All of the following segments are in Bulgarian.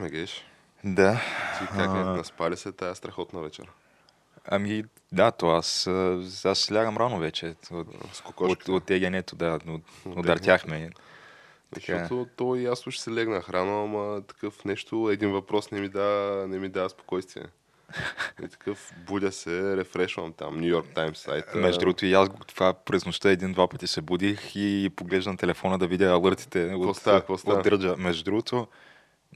Излетяхме, геш. Да. Ти как не наспали се тая страхотна вечер? Ами, да, то аз, аз си лягам рано вече. От, от, от егенето, да, от, удъртяхме. Така. Защото то и аз уж се легнах рано, ама такъв нещо, един въпрос не ми дава, не ми дава спокойствие. И такъв будя се, рефрешвам там, Нью Йорк Таймс сайта. Между другото и аз това през нощта един-два пъти се будих и поглеждам телефона да видя алъртите от, става, става? от Дръджа. Между другото,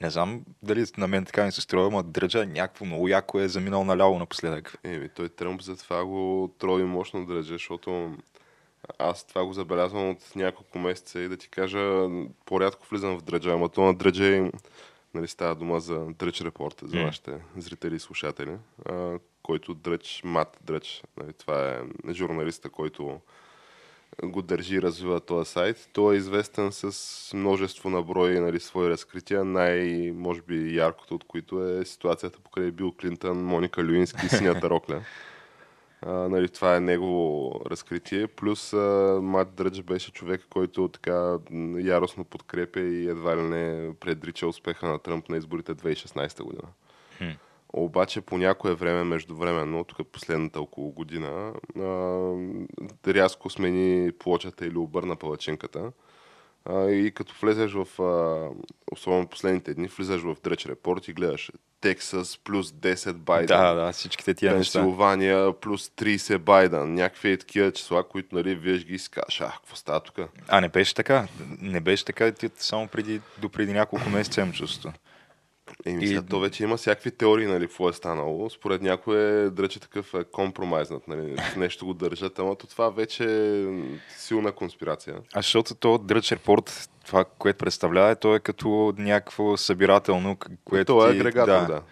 не знам дали на мен така ми се струва, но Дръджа някакво много яко е заминал наляво напоследък. Еми, той Тръмп затова го трои мощно държа, защото аз това го забелязвам от няколко месеца и да ти кажа, по-рядко влизам в дръджа, ама то на дръджа е, нали, става дума за дръж репорт, за нашите зрители и слушатели, а, който дръж, мат дръж, нали, това е журналиста, който го държи и развива този сайт. Той е известен с множество наброи нали, свои разкрития, най- може би яркото от които е ситуацията покрай Бил Клинтън, Моника Люински и синята рокля. А, нали, това е негово разкритие. Плюс а, Мат Дръдж беше човек, който така яростно подкрепя и едва ли не предрича успеха на Тръмп на изборите 2016 година. Хм. Обаче по някое време, междувременно, тук последната около година, а, рязко смени плочата или обърна палачинката. А, и като влезеш в, а, особено последните дни, влизаш в Дръч Репорт и гледаш Тексас плюс 10 Байден. Да, да, всичките тия неща. Пенсилвания плюс 30 Байден. Някакви е такива числа, които нали, виж ги и си кажеш, а, какво става тук? А, не беше така. Не беше така само преди, до преди няколко месеца имам чувство. Еми, И- то вече има всякакви теории, нали, какво е станало. Според някой е дръче такъв е компромайзнат, нали, нещо го държат, ама то това вече е силна конспирация. А защото то Дръч Репорт, това, което представлява, то е като някакво събирателно, което То е ти- агрегатор, да. да.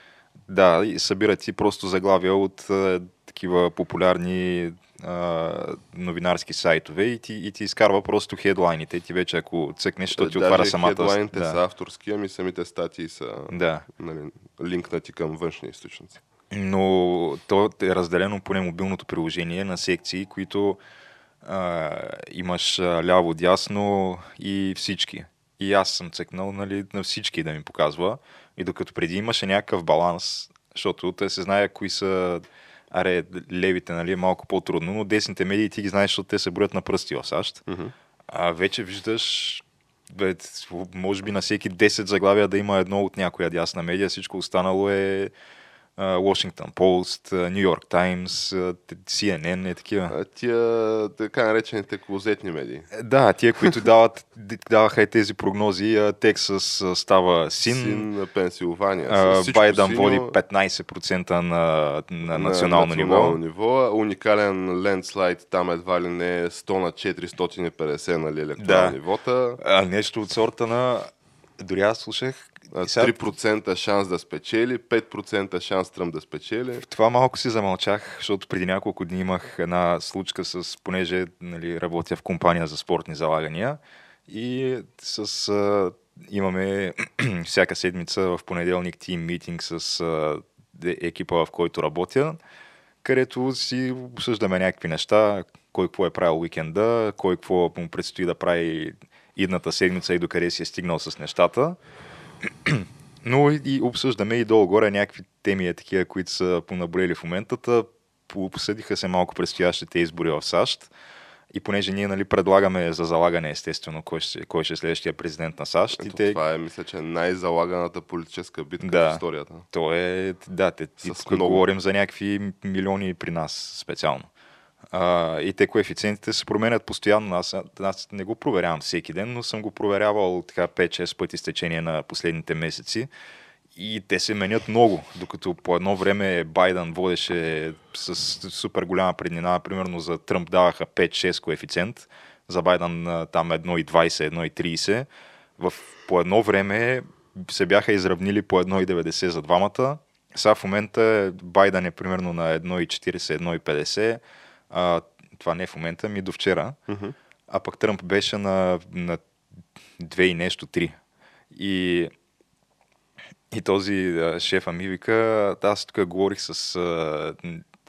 Да, и събира ти просто заглавия от а, такива популярни а, новинарски сайтове и ти, и ти изкарва просто хедлайните. Ти вече ако цъкнеш, то ти отваря самата... хедлайните да. са авторски, ами самите статии са да. нали, линкнати към външни източници. Но то е разделено поне мобилното приложение на секции, които а, имаш ляво, дясно и всички. И аз съм цъкнал нали, на всички да ми показва. И докато преди имаше някакъв баланс, защото те се знае кои са аре, левите, нали, е малко по-трудно, но десните медии ти ги знаеш, защото те се броят на пръсти в САЩ. Мгм. А вече виждаш, бе, може би на всеки 10 заглавия да има едно от някоя дясна медия, всичко останало е Washington Post, New York Times, CNN и такива. А, Тия така наречените клозетни медии. Е, Да, тия, които дават, даваха и тези прогнози, Тексас става син, Син на Пенсилвания. а, Байден синьо води 15% на, на национално ниво. национално ниво. Уникален лендслайд, там едва ли не е 100 на 450 нали, електорални Да. вота. А, нещо от сорта на... Дори аз слушах... Сега 3% шанс да спечели, 5% шанс Тръм да спечели. В това малко си замълчах, защото преди няколко дни имах една случка с, понеже нали, работя в компания за спортни залагания и с, а, имаме всяка седмица в понеделник тим митинг с а, екипа, в който работя, където си обсъждаме някакви неща, кой какво е правил уикенда, кой какво му предстои да прави идната седмица и докъде си е стигнал с нещата. Но и, обсъждаме и долу-горе някакви теми, е такива, които са понабрели в момента. Та Посъдиха се малко предстоящите избори в САЩ. И понеже ние нали, предлагаме за залагане, естествено, кой ще, кой ще е следващия президент на САЩ. Ето, и те, Това е, мисля, че най-залаганата политическа битка Да. в историята. то е, да, те, тук много. говорим за някакви милиони при нас специално. А, и те коефициентите се променят постоянно. Аз, аз не го проверявам всеки ден, но съм го проверявал така 5-6 пъти с течение на последните месеци. И те се менят много, докато по едно време Байден водеше с супер голяма преднина, примерно за Тръмп даваха 5-6 коефициент, за Байден там 1,20, 1,30. В, по едно време се бяха изравнили по 1,90 за двамата. Сега в момента Байден е примерно на 1,40, 1,50. А, това не е в момента, ми до вчера. Мгм. А пък Тръмп беше на, на 2 и нещо, 3. И, и този а, шефа ми вика, аз тук говорих с а,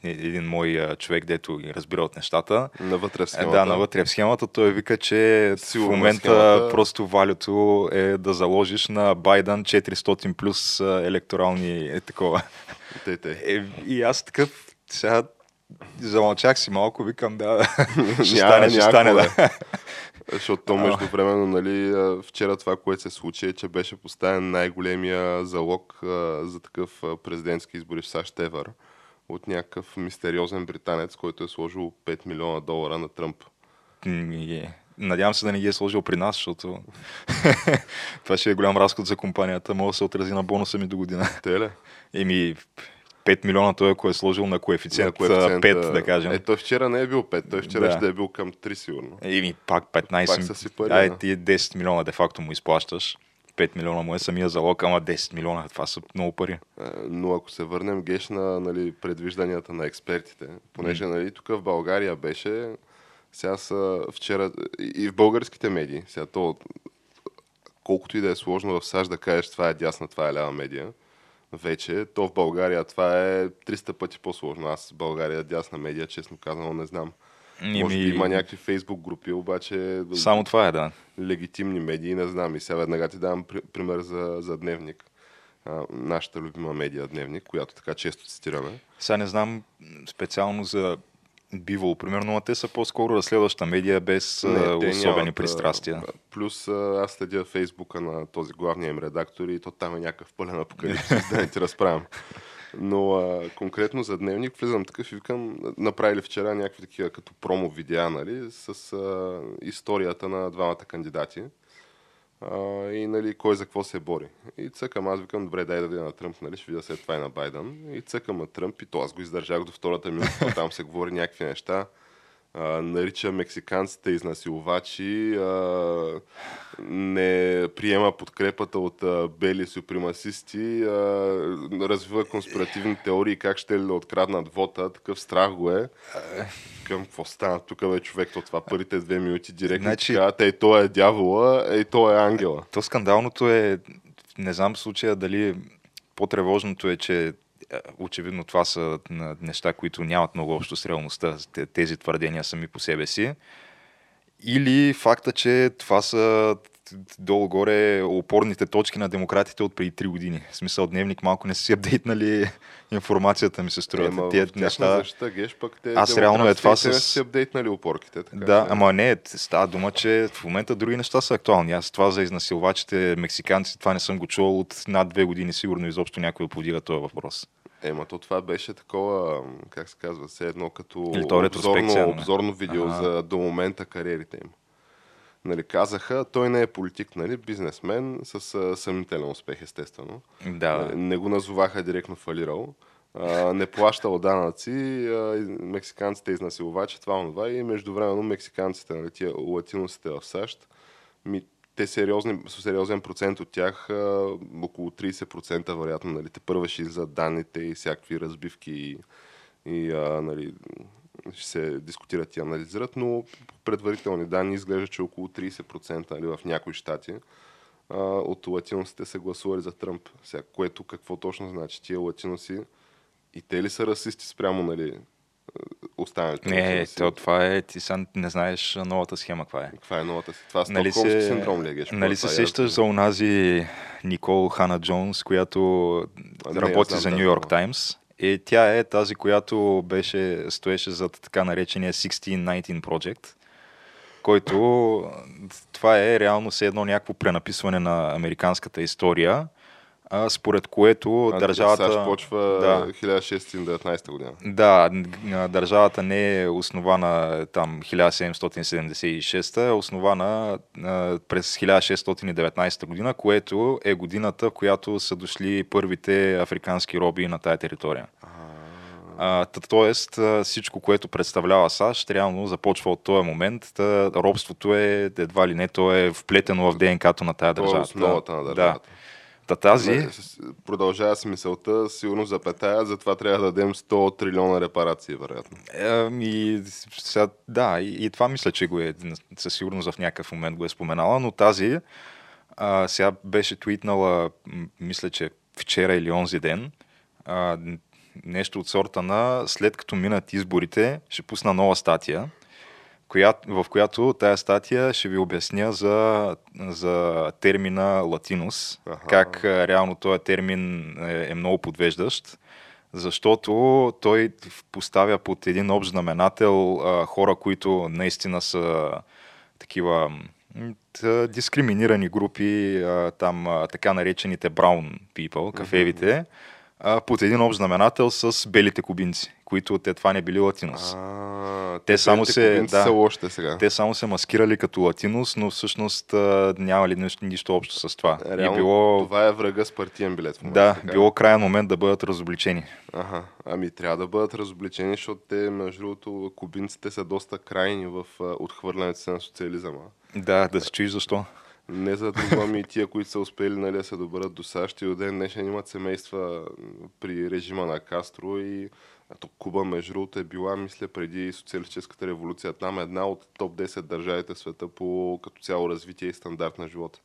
един мой а, човек, дето ги разбира от нещата. Навътре в Е, схемата. да, навътре в схемата. Той вика, че Сигурно в момента схемата- просто валюто е да заложиш на Байден 400 плюс електорални е, такова. Те, те. Е, и аз такъв сега замълчах си малко, викам да, ще стане, ще стане, да. Защото то междувременно, нали, а, вчера това, което се случи е, че беше поставен най-големия залог а, за такъв президентски избори в САЩ Евър от някакъв мистериозен британец, който е сложил 5 милиона долара на Тръмп. Надявам се да не ги е сложил при нас, защото това ще е голям разход за компанията, може да се отрази на бонуса ми до година. Те ли? Еми, 5 милиона той, ако е сложил на коефициент, На коефициента- 5, да кажем. Е, той вчера не е бил 5, той вчера Да. ще е бил към 3 сигурно. Еми, пак 15. Пак са си пари, Ай, да. ти 10 милиона де-факто му изплащаш. 5 милиона му е самия залог, ама 10 милиона, това са много пари. Е, Но ако се върнем геш на нали, предвижданията на експертите, понеже нали, тук в България беше, сега са вчера и и в българските медии, сега то, колкото и да е сложно в САЩ да кажеш това е дясна, това е лява медия, вече, то в България това е 300 пъти по-сложно. Аз в България дясна медия, честно казано, не знам. Може би има някакви фейсбук групи, обаче Само това е, да. легитимни медии, не знам. И сега веднага ти давам при- пример за, за Дневник. А, нашата любима медия Дневник, която така често цитираме. Сега не знам специално за Бивол, примерно, а те са по-скоро разследваща медия без Не, особени нямат, пристрастия. Плюс аз следя фейсбука на този главния им редактор и то там е някакъв пълен апокалипсис, да не ти разправям. Но а, конкретно за дневник влизам такъв и викам, направили вчера някакви такива като промо видеа, нали, с а, историята на двамата кандидати. А, и нали, кой за какво се бори. И цъкам, аз викам, добре, дай да видя на Тръмп, нали, ще видя след това и на Байден. И цъкам на Тръмп и то аз го издържах до втората минута, там се говори някакви неща. А, нарича мексиканците изнасилвачи, а, не приема подкрепата от а, бели супремасисти, а, развива конспиративни теории как ще ли да откраднат вота, такъв страх го е. Към какво стана тук, бе, човек, то това първите две минути директно Значи- казват, ей, той е дявола, ей, той е ангела. То скандалното е, не знам в случая дали по-тревожното е, че очевидно това са неща, които нямат много общо с реалността, те- тези твърдения сами по себе си. Или факта, че това са долу-горе опорните точки на демократите от преди 3 години. В смисъл дневник малко не си апдейтнали информацията ми се струва. Ема, тяхна неща... защита, геш, пък те Аз реално е това с- си апдейтнали опорките. Така, Да, ама не, става дума, че в момента други неща са актуални. Аз това за изнасилвачите, мексиканци, това не съм го чувал от над две години, сигурно изобщо някой подига този въпрос. Ема то това беше такова, как се казва, все едно като Или то обзорно, нали? обзорно видео Ага. за до момента кариерите им. Нали, казаха, той не е политик, нали, бизнесмен с а, съмнителен успех, естествено. Да, Нали, Не го назоваха директно фалирал. А, не плащал данъци, а, мексиканците изнасилвачи, това, онова и междувременно мексиканците, нали, тия латиносите в САЩ, ми, те сериозни, с сериозен процент от тях, около 30% вероятно, нали, те първа ще излизат данните и всякакви разбивки и, и а, нали, ще се дискутират и анализират, но предварителни данни изглежда, че около 30% нали, в някои щати а, от латиносите са гласували за Тръмп. Сега, което какво точно значи? Тия латиноси и те ли са расисти спрямо нали, останалите? не, то, това е, ти сам не знаеш новата схема каква е. Каква е новата си? Това Нали Стокхолмски се, синдром ли е? нали се е сещаш за онази Никол Хана Джонс, която А, не, работи аз за Нью Йорк. Таймс? И тя е тази, която беше, стоеше зад така наречения 1619 Project, който това е реално все едно някакво пренаписване на американската история. А, според което А, държавата... САЩ почва Да. 1619 година. Да, държавата не е основана там 1776, е основана а, през 1619 година, което е годината, в която са дошли първите африкански роби на тая територия. А, тоест, всичко, което представлява САЩ, реално започва от този момент. Та, робството е едва ли не, то е вплетено в ДНК-то на тая Това е държава. основата на Да. Та тази, Продължава с мисълта, сигурно запетая, затова трябва да дадем 100 трилиона репарации, вероятно. Ами, сега, да, и, и това мисля, че го е, със сигурност в някакъв момент го е споменала, но тази а, сега беше твитнала, мисля, че вчера или онзи ден, а, нещо от сорта на след като минат изборите, ще пусна нова статия, коя, в която тая статия ще ви обясня за, за термина латинус, Аха. как реално този термин е, е много подвеждащ, защото той поставя под един общ знаменател а, хора, които наистина са такива м, т- дискриминирани групи, а, там а, така наречените brown people, кафевите, а, под един общ знаменател с белите кубинци, които те това не били латинос. А, Те само се- да. са лошите сега. Те само се маскирали като латинос, но всъщност а, нямали нищо, нищо общо с това. Реално, и било, Това е врага с партиен билет. В момента, да, така. било крайен момент да бъдат разобличени. Ага. Ами трябва да бъдат разобличени, защото те, между другото, кубинците са доста крайни в отхвърлянето си на социализъма. Да, да се чуеш защо. Не за друго, ами тия, които са успели нали, да се доберат до САЩ и до ден днешен имат семейства при режима на Кастро и ето, Куба, между другото, е била, мисля, преди социалистическата революция. Там е една от топ 10 държавите в света по като цяло развитие и стандарт на живота.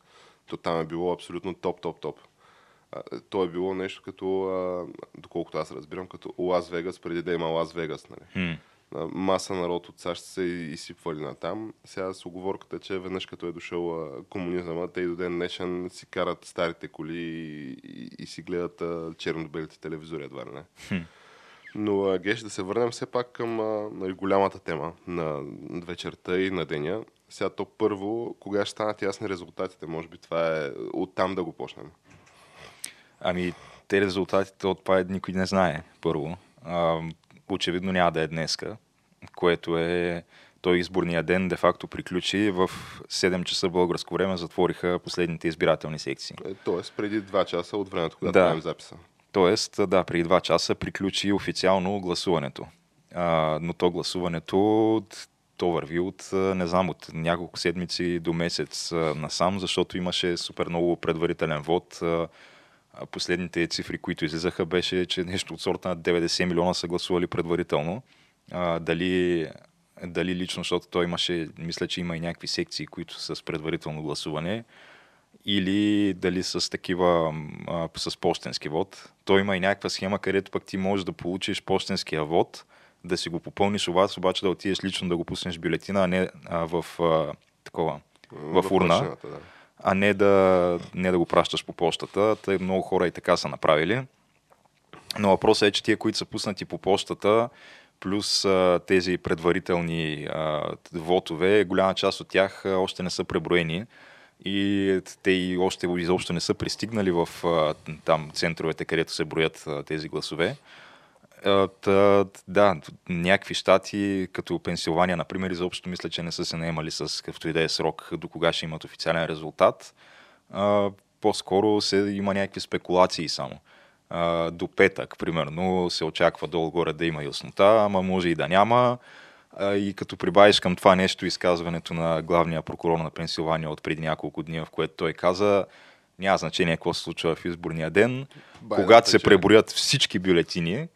То там е било абсолютно топ, топ, топ. А, То е било нещо като, доколкото аз разбирам, като Лас Вегас, преди да има Лас Вегас. Нали? Хм. Маса народ от САЩ се изсипвали на там. Сега с оговорката, че веднъж като е дошъл а, комунизма, те и до ден днешен си карат старите коли и, и, и си гледат черно-белите телевизори едва ли не. Но, Геш, да се върнем все пак към а, нали, голямата тема на вечерта и на деня. Сега то първо, кога ще станат ясни резултатите? Може би това е оттам да го почнем. Ами, те резултатите от това никой не знае, първо. А, очевидно няма да е днеска, което е той изборния ден де-факто приключи в 7 часа българско време затвориха последните избирателни секции. Е, тоест преди два часа от времето, когато Да. правим записа. Тоест, да, преди два часа приключи официално гласуването. А, но то гласуването, то върви от, не знам, от няколко седмици до месец насам, защото имаше супер много предварителен вод. Последните цифри, които излизаха, беше, че нещо от сорта на 90 милиона са гласували предварително. А, дали, дали лично, защото той имаше, мисля, че има и някакви секции, които са с предварително гласуване, или дали с такива, а, с почтенски вод. Той има и някаква схема, където пък ти можеш да получиш почтенския вод, да си го попълниш у вас, обаче да отидеш лично да го пуснеш бюлетина, а не а, в а, такова, в, урна, машината, да. А не да, не да го пращаш по почтата. Тъй много хора и така са направили. Но въпросът е, че тия, които са пуснати по почтата, плюс а, тези предварителни а, вотове, голяма част от тях а, още не са преброени и те и още изобщо не са пристигнали в а, там центровете, където се броят а, тези гласове. Та, да, някакви щати, като Пенсилвания, например, изобщо мисля, че не са се наемали с какъвто и да е срок до кога ще имат официален резултат. А, по-скоро се, има някакви спекулации само. А, до петък, примерно, се очаква долу-горе да има яснота, ама може и да няма. А, и като прибавиш към това нещо изказването на главния прокурор на Пенсилвания от преди няколко дни, в което той каза, няма значение какво се случва в изборния ден, Байден когато се преброят всички бюлетини,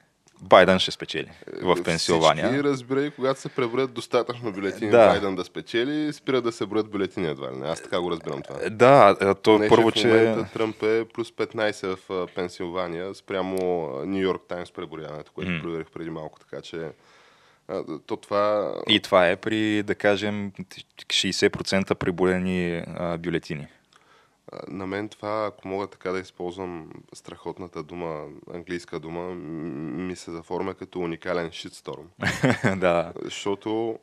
Байден ще спечели в Пенсилвания. Всички, разбирай, когато се преброят достатъчно бюлетини Да. Байден да спечели, спира да се броят бюлетини едва ли не. Аз така го разбирам това. Да, то Не, първо, в че... момента Тръмп е плюс 15 в Пенсилвания спрямо Нью Йорк Таймс преброяването, което М. проверих преди малко, така че то това... И това е при, да кажем, 60% приборени а, бюлетини. На мен това, ако мога така да използвам страхотната дума, английска дума, ми се заформя като уникален шитсторм. да, Защото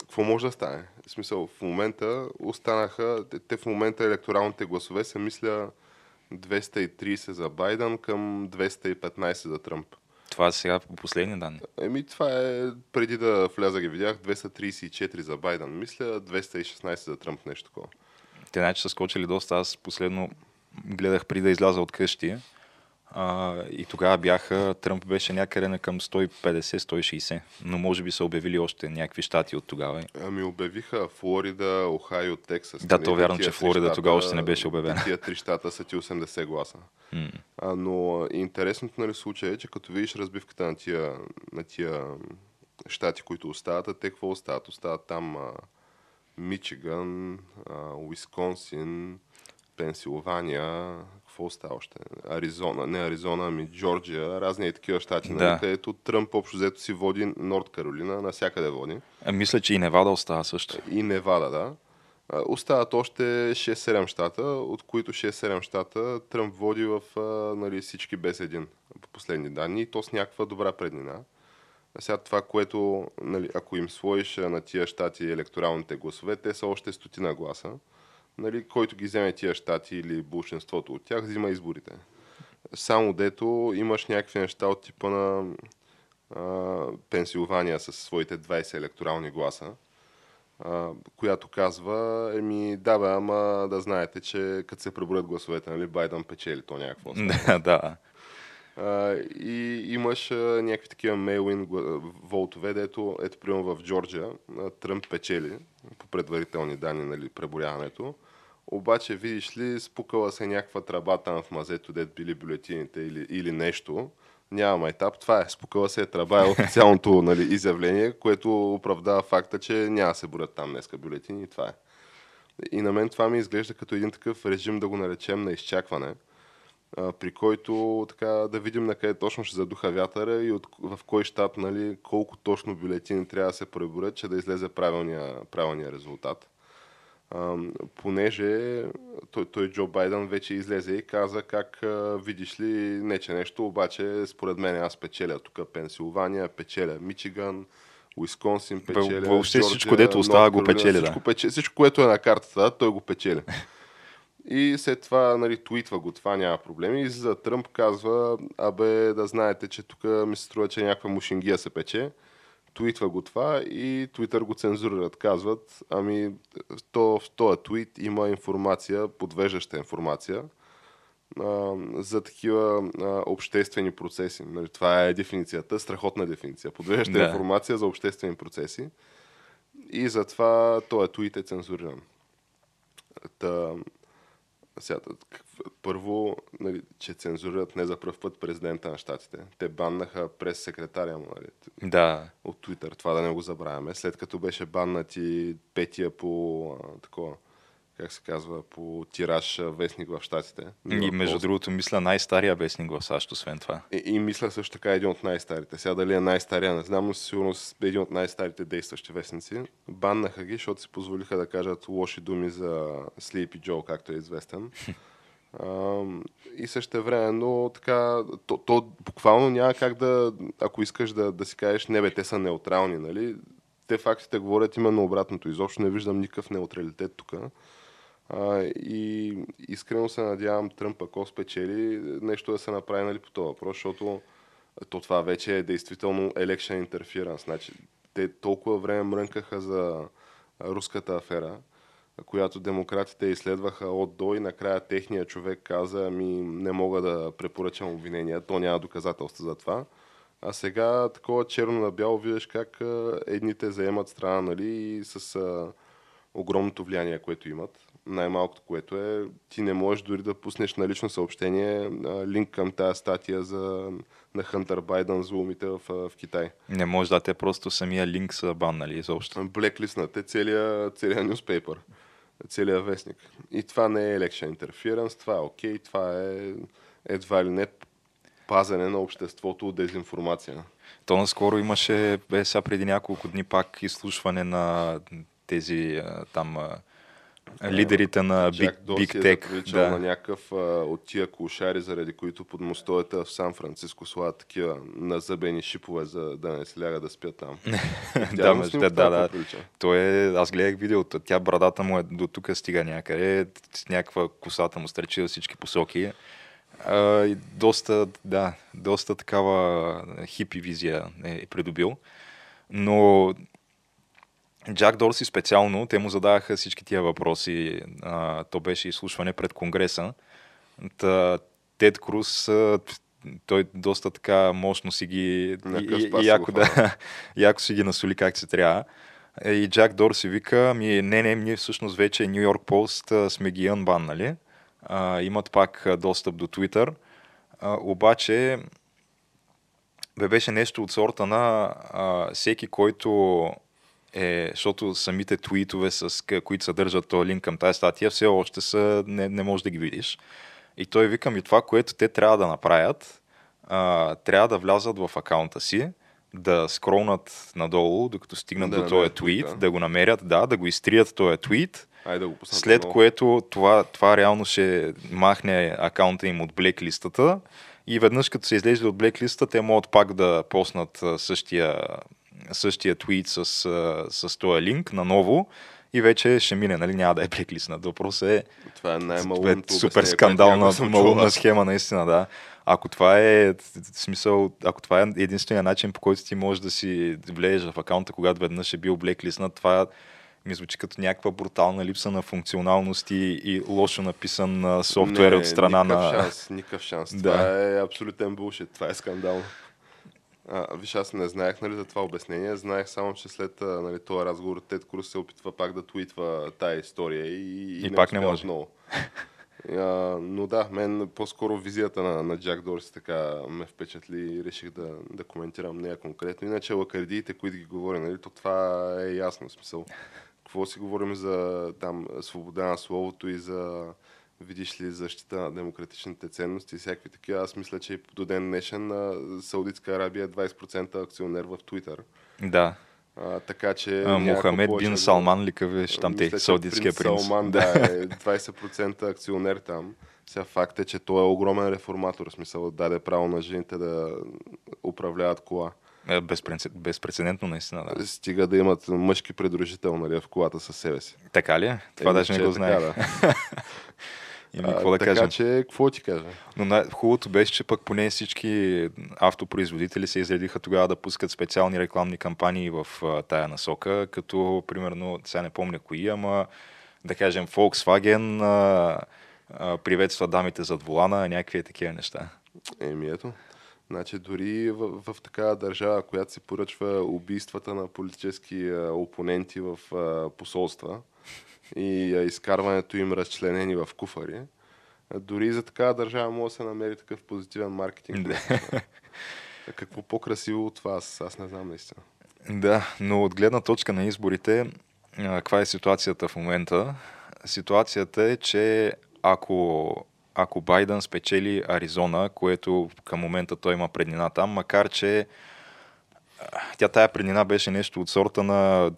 какво може да стане? В смисъл, в момента останаха, те, те в момента електоралните гласове се мисля 230 за Байден към 215 за Тръмп. Това е сега по последни данни. Еми, това е преди да вляза ги видях 234 за Байден. Мисля 216 за Тръмп, нещо такова. Те значи са скочили доста. Аз последно гледах преди да изляза от къщи. А, и тогава бяха, Тръмп беше някъде на към 150-160, но може би са обявили още някакви щати от тогава. Ами обявиха Флорида, Охайо, Тексас. Да, то вярно, че Флорида тогава още не беше обявена. Тия три щата са ти 80 гласа. А, но интересното нали, случая е, че като видиш разбивката на тия, на тия щати, които остават, а те какво остават? Остават там а, Мичиган, Уисконсин, Пенсилвания, какво остава още? Аризона, не Аризона, ами Джорджия, разни и такива щати, Да. нали, където Тръмп общо взето си води Норд Каролина, навсякъде води. А, мисля, че и Невада остава също. И Невада, да. Остават още 6-7 щата, от които 6-7 щата Тръмп води в нали, всички без един по последни данни и то с някаква добра преднина. Сега това, което, нали, ако им сложиш а, на тия щати електоралните гласове, те са още стотина гласа. Нали, който ги вземе тия щати или большинството от тях, взима изборите. Само дето имаш някакви неща от типа на а, Пенсилвания с своите 20 електорални гласа, а, която казва, еми да бе, ама да знаете, че като се преброят гласовете, нали, Байден печели то някакво. да, да. А, и имаш а, някакви такива мейлин волтове, дето, ето, примерно в Джорджия, Тръмп печели по предварителни данни, нали, преброяването. Обаче, видиш ли, спукала се някаква тръба там в мазето, дет били бюлетините или, или нещо. Няма майтап. Това е. Спукала се е тръба е официалното нали, изявление, което оправдава факта, че няма се борят там днеска бюлетини и това е. И на мен това ми изглежда като един такъв режим, да го наречем на изчакване, при който така да видим на къде точно ще задуха вятъра и от, в кой щат, нали, колко точно бюлетини трябва да се преборят, че да излезе правилния, правилния резултат. А, понеже той, той Джо Байден вече излезе и каза как а, видиш ли, не че нещо, обаче според мен аз печеля тук Пенсилвания, печеля Мичиган, Уисконсин печеля. въобще Джорджия, всичко, дето остава, го печели, да. Всичко, пече, всичко, което е на картата, той го печели. И след това, нали, твитва го, това няма проблеми. И за Тръмп казва, абе, да знаете, че тук ми се струва, че някаква мушингия се пече. Твитва го това и Твитър го цензурират. Казват, ами, то, в този твит има информация, подвеждаща информация а, за такива а, обществени процеси. Нали, това е дефиницията, страхотна дефиниция. Подвеждаща Да. информация за обществени процеси. И затова този твит е цензуриран. Та, сега, първо, нали, че цензурират не за първ път президента на щатите. Те баннаха през секретаря му нали, Да. от Twitter, това да не го забравяме. След като беше баннат и петия по а, такова, как се казва, по тираж вестник в щатите. И между другото, мисля, най-стария вестник в САЩ, освен това. И, и мисля също така един от най-старите. Сега дали е най-стария, не знам, но със сигурност е един от най-старите действащи вестници. Баннаха ги, защото си позволиха да кажат лоши думи за Sleepy Joe, както е известен. А, и също време, но така, то, то буквално няма как да, ако искаш да, да си кажеш, не бе, те са неутрални, нали? Те фактите говорят именно обратното. Изобщо не виждам никакъв неутралитет тук. А, и искрено се надявам Тръмп, ако спечели, нещо да се направи нали, по този въпрос, защото то това вече е действително election interference. Значи, те толкова време мрънкаха за руската афера, която демократите изследваха от до и накрая техният човек каза, ами не мога да препоръчам обвинения, то няма доказателства за това. А сега такова черно на бяло виждаш как едните заемат страна, нали, и с огромното влияние, което имат. Най-малкото, което е, ти не можеш дори да пуснеш на лично съобщение а, линк към тази статия за, на Хънтър Байден за умите в, в Китай. Не може да те просто самия линк са баннали изобщо. Блеклиснат е целият целия нюспейпър, целият вестник. И това не е election interference, това е окей, това е едва ли не пазене на обществото от дезинформация. То наскоро имаше, бе, сега преди няколко дни пак изслушване на тези там лидерите на Big, Big Tech. Е да. на някакъв а, от тия кошари, заради които под мостовете в Сан Франциско слагат такива назъбени шипове, за да не се ляга да спят там. да, между, да, да, да. Той е, аз гледах видеото, тя брадата му е до тук стига някъде, с някаква косата му стречи във всички посоки. А, и доста, да, доста такава хипи визия е придобил. Но Джак Дорси специално, те му зададаха всички тия въпроси. А, то беше изслушване пред Конгреса. Та, Тед Круз, той доста така мощно си ги... И, и, яко, да, яко си ги насоли как се трябва. Е, и Джак Дорси вика, ми, не, не, ние всъщност вече Нью Йорк Пост сме ги нали? А, имат пак достъп до Twitter. А, обаче, бе беше нещо от сорта на а, всеки, който е, защото самите твитове, с, които съдържат този линк към тази статия, все още са, не, не можеш да ги видиш. И той вика ми това, което те трябва да направят, а, трябва да влязат в акаунта си, да скролнат надолу, докато стигнат да до този твит, да. да го намерят, да, да го изтрият този твит, Ай, да го след много. което това, това реално ще махне акаунта им от блеклистата и веднъж като се излезе от блеклиста, те могат пак да поснат същия същия твит с, с този линк наново и вече ще мине, нали, няма да е блеклиснат. Въпрос е... Това е най-малумното е супер скандална малумна схема, наистина, да. Ако това е смисъл, ако това е единствения начин, по който ти можеш да си влезеш в акаунта, когато веднъж е бил блеклиснат, това ми звучи като някаква брутална липса на функционалност и, и лошо написан софтуер не, от страна никакъв на... Шанс, никакъв шанс. Да. Това е абсолютен булшит. Това е скандално. А, виж, аз не знаех нали, за това обяснение. Знаех само, че след нали, този разговор Тед Круз се опитва пак да твитва тая история и, и, и не пак не може. Много. А, но да, мен по-скоро визията на, на Джак Дорси така ме впечатли и реших да, да коментирам нея конкретно. Иначе лакардиите, които ги говори, нали, то това е ясно. Смисъл. Какво си говорим за там свобода на словото и за видиш ли защита на демократичните ценности и всякакви такива. Аз мисля, че до ден днешен Саудитска Арабия е 20% акционер в Твитър. Да. А, така че. А, Мохамед бин Салман ли къвеш там те, Саудитския принц? Салман, да, е 20% акционер там. Сега факт е, че той е огромен реформатор, в смисъл да даде право на жените да управляват кола. Е, безпрецедентно наистина, да. Стига да имат мъжки предружител нали, в колата със себе си. Така ли? Е? Това е, даже не го е знаех. Да. Ими, какво да така че, какво ти кажа? Но най- хубавото беше, че пък поне всички автопроизводители се изредиха тогава да пускат специални рекламни кампании в а, тая насока, като примерно, сега не помня кои, ама да кажем Volkswagen а, а, приветства дамите зад волана, някакви такива неща. Еми ето. Значи дори в, в такава държава, която се поръчва убийствата на политически а, опоненти в а, посолства, и изкарването им разчленени в куфари. Дори за такава държава може да се намери такъв позитивен маркетинг. Какво по-красиво от това, аз, аз не знам наистина. Да, но от гледна точка на изборите, каква е ситуацията в момента? Ситуацията е, че ако, ако Байден спечели Аризона, което към момента той има преднина там, макар че тя тая преднина беше нещо от сорта на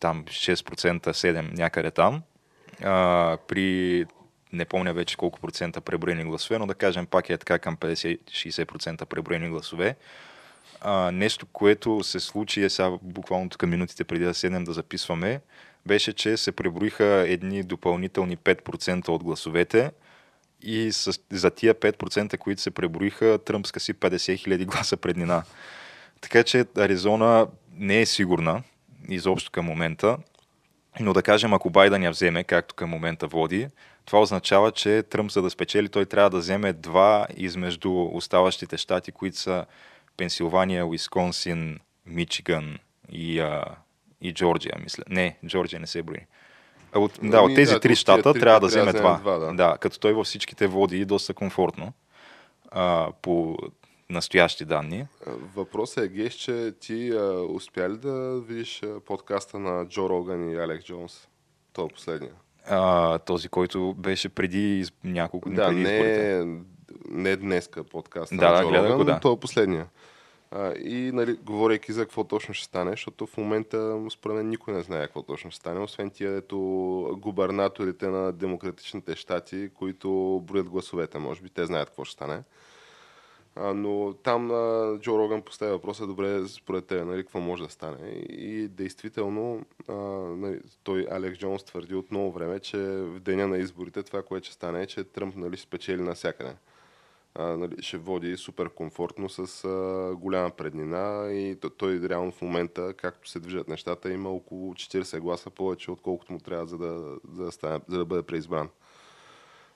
там 6%, 7% някъде там. А, при не помня вече колко процента преброени гласове, но да кажем пак е така към 50-60% преброени гласове. А, нещо, което се случи е сега буквално тук минутите преди да седнем да записваме, беше, че се преброиха едни допълнителни 5% от гласовете и с, за тия 5%, които се преброиха, Тръмп скъси 50 000 гласа преднина. Така че Аризона не е сигурна, изобщо към момента. Но да кажем, ако Байден я вземе, както към момента води, това означава, че Тръмп, за да спечели, той трябва да вземе два измежду оставащите щати, които са Пенсилвания, Уисконсин, Мичиган и, а, и Джорджия, мисля. Не, Джорджия не се брои. А от, да, от ами, тези да, три щата трябва да вземе два. два да. да, като той във всичките води доста комфортно. А, по настоящи данни. Въпросът е, Геш, че ти а, успя ли да видиш подкаста на Джо Роган и Алекс Джонс? Това е последния. А, този, който беше преди няколко дни да, преди не, изборите. не днеска подкаста да, на Джо Роган, го, да. но това е последния. А, и нали, говорейки за какво точно ще стане, защото в момента според мен никой не знае какво точно ще стане, освен тия ето губернаторите на демократичните щати, които броят гласовете, може би те знаят какво ще стане. А, но там а, Джо Роган поставя въпроса, добре, според теб, нали, какво може да стане. И действително, а, нали, той, Алекс Джонс, твърди от много време, че в деня на изборите това, което ще стане, е, че Тръмп нали, спечели навсякъде. А, нали, ще води супер комфортно с а, голяма преднина и той реално в момента, както се движат нещата, има около 40 гласа повече, отколкото му трябва, за да, за да, стане, за да бъде преизбран.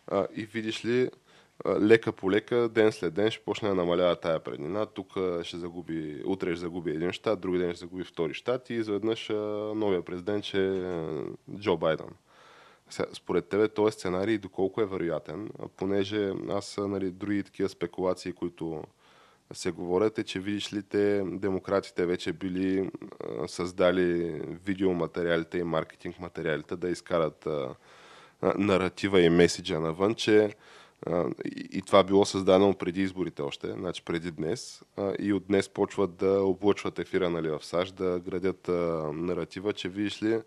А, и видиш ли, лека по лека, ден след ден ще почне да намалява тая преднина. Тук ще загуби, утре ще загуби един щат, други ден ще загуби втори щат и изведнъж новия президент ще е Джо Байден. Според тебе този сценарий доколко е вероятен, понеже аз нали, други такива спекулации, които се говорят е, че видиш ли те демократите вече били а, създали видеоматериалите и маркетинг материалите да изкарат а, наратива и меседжа навън, че и това било създадено преди изборите още, значи преди днес. И от днес почват да облъчват ефира нали, в САЩ, да градят наратива, че видиш ли,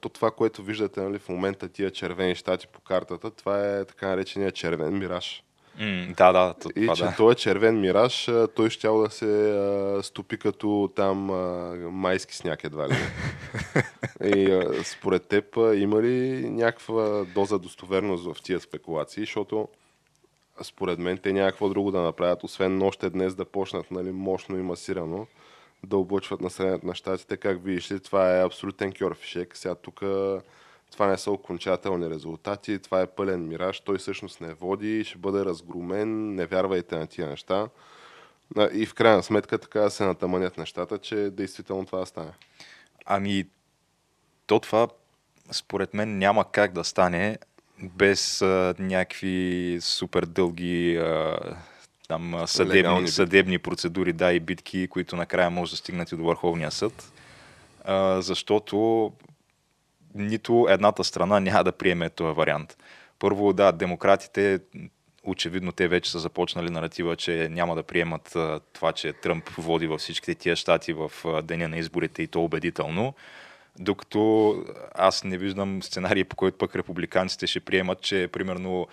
то това, което виждате нали, в момента, тия червени щати по картата, това е така наречения червен мираж. Mm, да, да. Това, и че да. той е червен мираж, той ще да се а, стопи като там а, майски сняг едва ли. и а, според теб има ли някаква доза достоверност в тия спекулации, защото според мен те някакво друго да направят, освен още днес да почнат нали, мощно и масирано да облъчват населението на щатите. Как видиш ли, това е абсолютен кьорфишек. Сега тук това не са окончателни резултати, това е пълен мираж, той всъщност не води, ще бъде разгромен, не вярвайте на тия неща. И в крайна сметка така да се натъманят нещата, че действително това да стане. Ами, то това според мен няма как да стане без а, някакви супер дълги а, там, съдебни, съдебни процедури, да, и битки, които накрая може да стигнат и до Върховния съд. А, защото нито едната страна няма да приеме този вариант. Първо, да, демократите, очевидно те вече са започнали наратива, че няма да приемат това, че Тръмп води във всичките тия щати в деня на изборите и то убедително. Докато аз не виждам сценарий, по който пък републиканците ще приемат, че примерно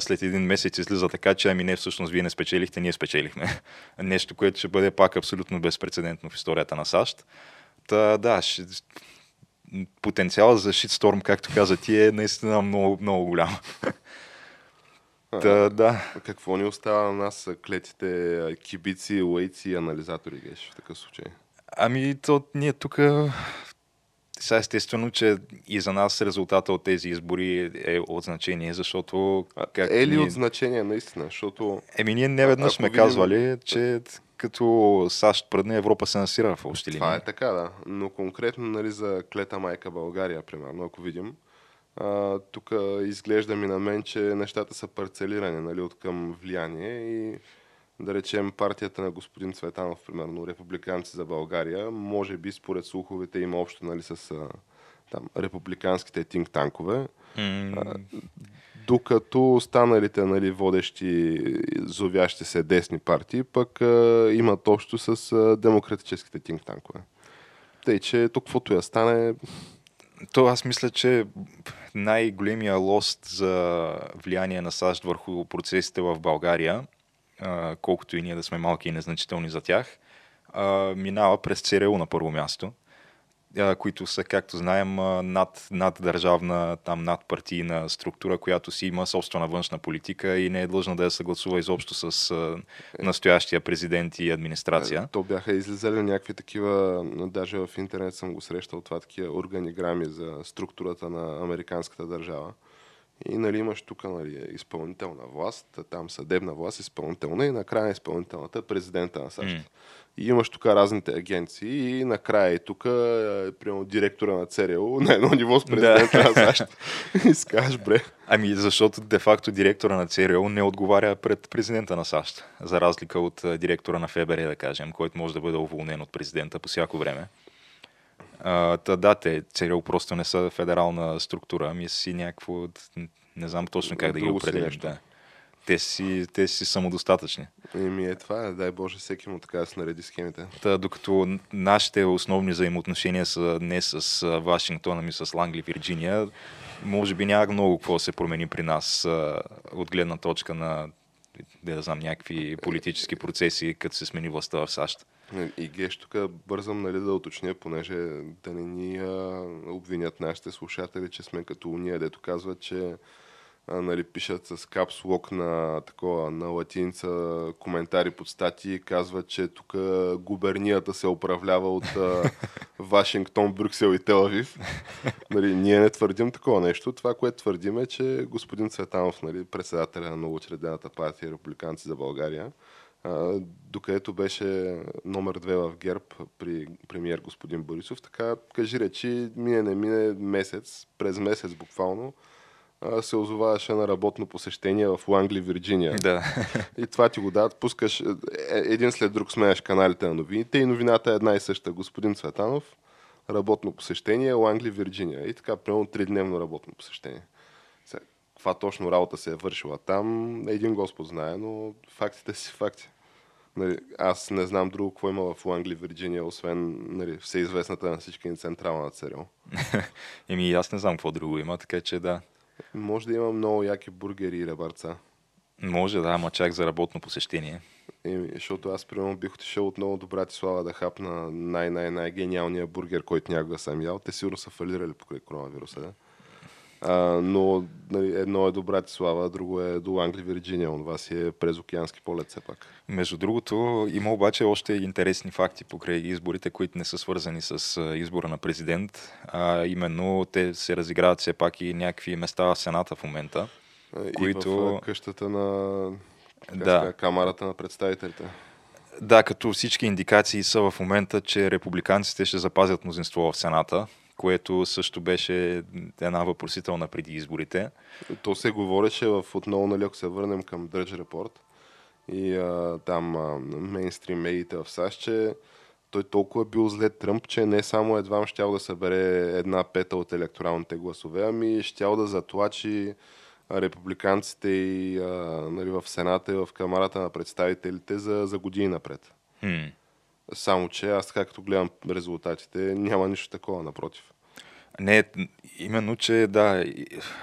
след един месец излиза така, че ами не, всъщност вие не спечелихте, ние спечелихме. Нещо, което ще бъде пак абсолютно безпредседентно в историята на САЩ. Та, да, ще, потенциала за шитсторм, както каза ти, е наистина много, много голям. Да, да. Какво ни остава на нас, клетите кибици, лейци и анализатори, геш, в такъв случай? Ами, то ние тук сега естествено, че и за нас резултата от тези избори е от значение, защото... Как е ли ние... от значение, наистина? Защото... Еми, ние не веднъж сме видим... казвали, че като САЩ пръдне, Европа се насира в общи линии. Това е така, да. Но конкретно нали, за клета майка България, примерно, ако видим, тук изглежда ми на мен, че нещата са парцелирани нали, от към влияние и да речем партията на господин Цветанов, примерно, републиканци за България, може би според слуховете има общо нали, с там, републиканските тинг-танкове. Mm докато останалите нали, водещи, зовящи се десни партии, пък а, имат общо с а, демократическите тинг-танкове. Тъй, че тук каквото я стане... То аз мисля, че най-големия лост за влияние на САЩ върху процесите в България, а, колкото и ние да сме малки и незначителни за тях, а, минава през ЦРУ на първо място които са, както знаем, над, над държавна, там над партийна структура, която си има собствена външна политика и не е длъжна да я съгласува изобщо с настоящия президент и администрация. Е, то бяха излизали някакви такива, даже в интернет съм го срещал, това такива органиграми за структурата на американската държава. И нали, имаш тук нали, изпълнителна власт, там съдебна власт, изпълнителна и накрая изпълнителната президента на САЩ. Mm. И имаш тук разните агенции и накрая и тук, е, примерно, директора на ЦРУ на едно ниво с президента да. на САЩ. и скажеш, бре. Ами, защото де-факто директора на ЦРУ не отговаря пред президента на САЩ, за разлика от директора на ФБР, да кажем, който може да бъде уволнен от президента по всяко време. А, та, да, те, ЦРУ просто не са федерална структура, ами си някакво, не знам точно как да ги определим. Да. Те си, те си самодостатъчни. Еми е това, дай Боже, всеки му така да се нареди схемите. Та, докато нашите основни взаимоотношения са не с Вашингтон, ами с Лангли, Вирджиния, може би няма много какво се промени при нас от гледна точка на да знам, някакви политически процеси, като се смени властта в САЩ. И Геш, тук бързам нали, да уточня, понеже да не ни а, обвинят нашите слушатели, че сме като уния, дето казват, че а, нали, пишат с капслок на, такова, на латинца коментари под статии, казват, че тук губернията се управлява от а, Вашингтон, Брюксел и Телавив. Нали, ние не твърдим такова нещо. Това, което твърдим е, че господин Цветанов, нали, председателя на новоочредената партия Републиканци за България, докъдето беше номер две в ГЕРБ при премиер господин Борисов. Така, кажи речи, мине не мине месец, през месец буквално, се озоваваше на работно посещение в Лангли, Вирджиния. Да. И това ти го дадат. Пускаш е, е, един след друг сменяш каналите на новините и новината е една и съща. Господин Цветанов, работно посещение, Лангли, Вирджиния. И така, примерно тридневно работно посещение. каква точно работа се е вършила там, един Господ знае, но фактите си факти. Нали, аз не знам друго какво има в Лангли, Вирджиния, освен нали, всеизвестната на всички ни централна ЦРУ. Еми, аз не знам какво друго има, така че да. Може да има много яки бургери и ребарца. Може, да, ама чак за работно посещение. Еми, защото аз, примерно, бих отишъл отново до Братислава да хапна най-най-най-гениалния бургер, който някога съм ял. Те сигурно са фалирали покрай коронавируса, да? А, но нали, едно е до Братислава, друго е до Англи, Вирджиния. Това си е през океански полет все пак. Между другото, има обаче още интересни факти покрай изборите, които не са свързани с избора на президент. А именно те се разиграват все пак и някакви места в Сената в момента. И които... в къщата на да. Ска, камарата на представителите. Да, като всички индикации са в момента, че републиканците ще запазят мнозинство в Сената което също беше една въпросителна преди изборите. То се говореше в отново, нали, ако се върнем към Drudge Report и а, там а, мейнстрим медиите в САЩ, че той толкова бил зле Тръмп, че не само едва щял да събере една пета от електоралните гласове, ами щял да затлачи републиканците и а, нали, в Сената и в Камарата на представителите за, за години напред. Hmm. Само, че аз както гледам резултатите, няма нищо такова, напротив. Не, именно, че да,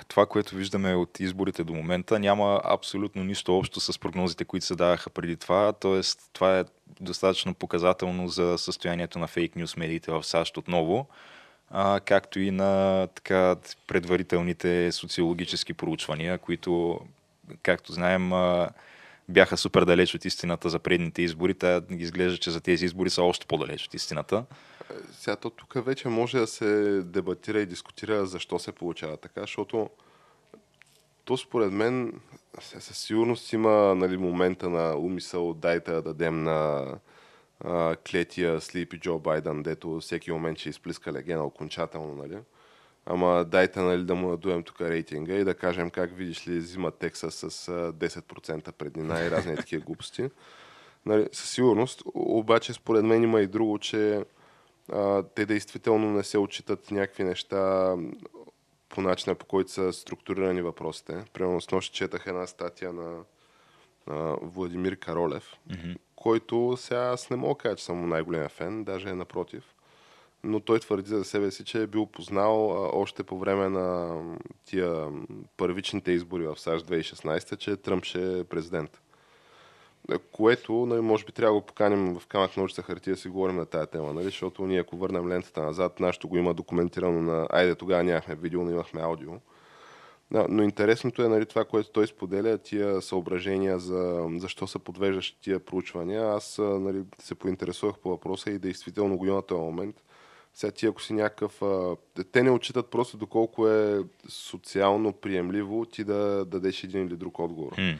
това, което виждаме от изборите до момента, няма абсолютно нищо общо с прогнозите, които се даваха преди това. Тоест, това е достатъчно показателно за състоянието на фейк нюс медиите в САЩ отново, а, както и на така, предварителните социологически проучвания, които, както знаем, бяха супер далеч от истината за предните избори. Та изглежда, че за тези избори са още по-далеч от истината. Сега тук вече може да се дебатира и дискутира защо се получава така, защото то според мен със сигурност има нали, момента на умисъл, дайте да дадем на а, клетия Слипи Джо Байден, дето всеки момент ще изплиска легена окончателно, нали? Ама дайте нали, да му надуем тук рейтинга и да кажем как видиш ли взима текса с 10% преднина и разни такива глупости. Нали, със сигурност, обаче според мен има и друго, че а, те действително не се отчитат някакви неща по начина по който са структурирани въпросите. Примерно с нощ четах една статия на, на Владимир Каролев, mm-hmm. който сега аз не мога да кажа, че съм най-големия фен, даже е напротив. Но той твърди за себе си, че е бил познал а, още по време на тия първичните избори в САЩ 2016, че Тръмп ще е президент което нали, може би трябва да го поканим в камък ножица хартия да си говорим на тази тема, нали? защото ние ако върнем лентата назад, нашето го има документирано на... Айде, тогава нямахме видео, но имахме аудио. Да, но интересното е нали, това, което той споделя, тия съображения за защо се подвеждаш тия проучвания. Аз нали, се поинтересувах по въпроса и действително го има на този момент. Сега ти ако си някакъв... А, те не отчитат просто доколко е социално приемливо ти да дадеш един или друг отговор. Mm.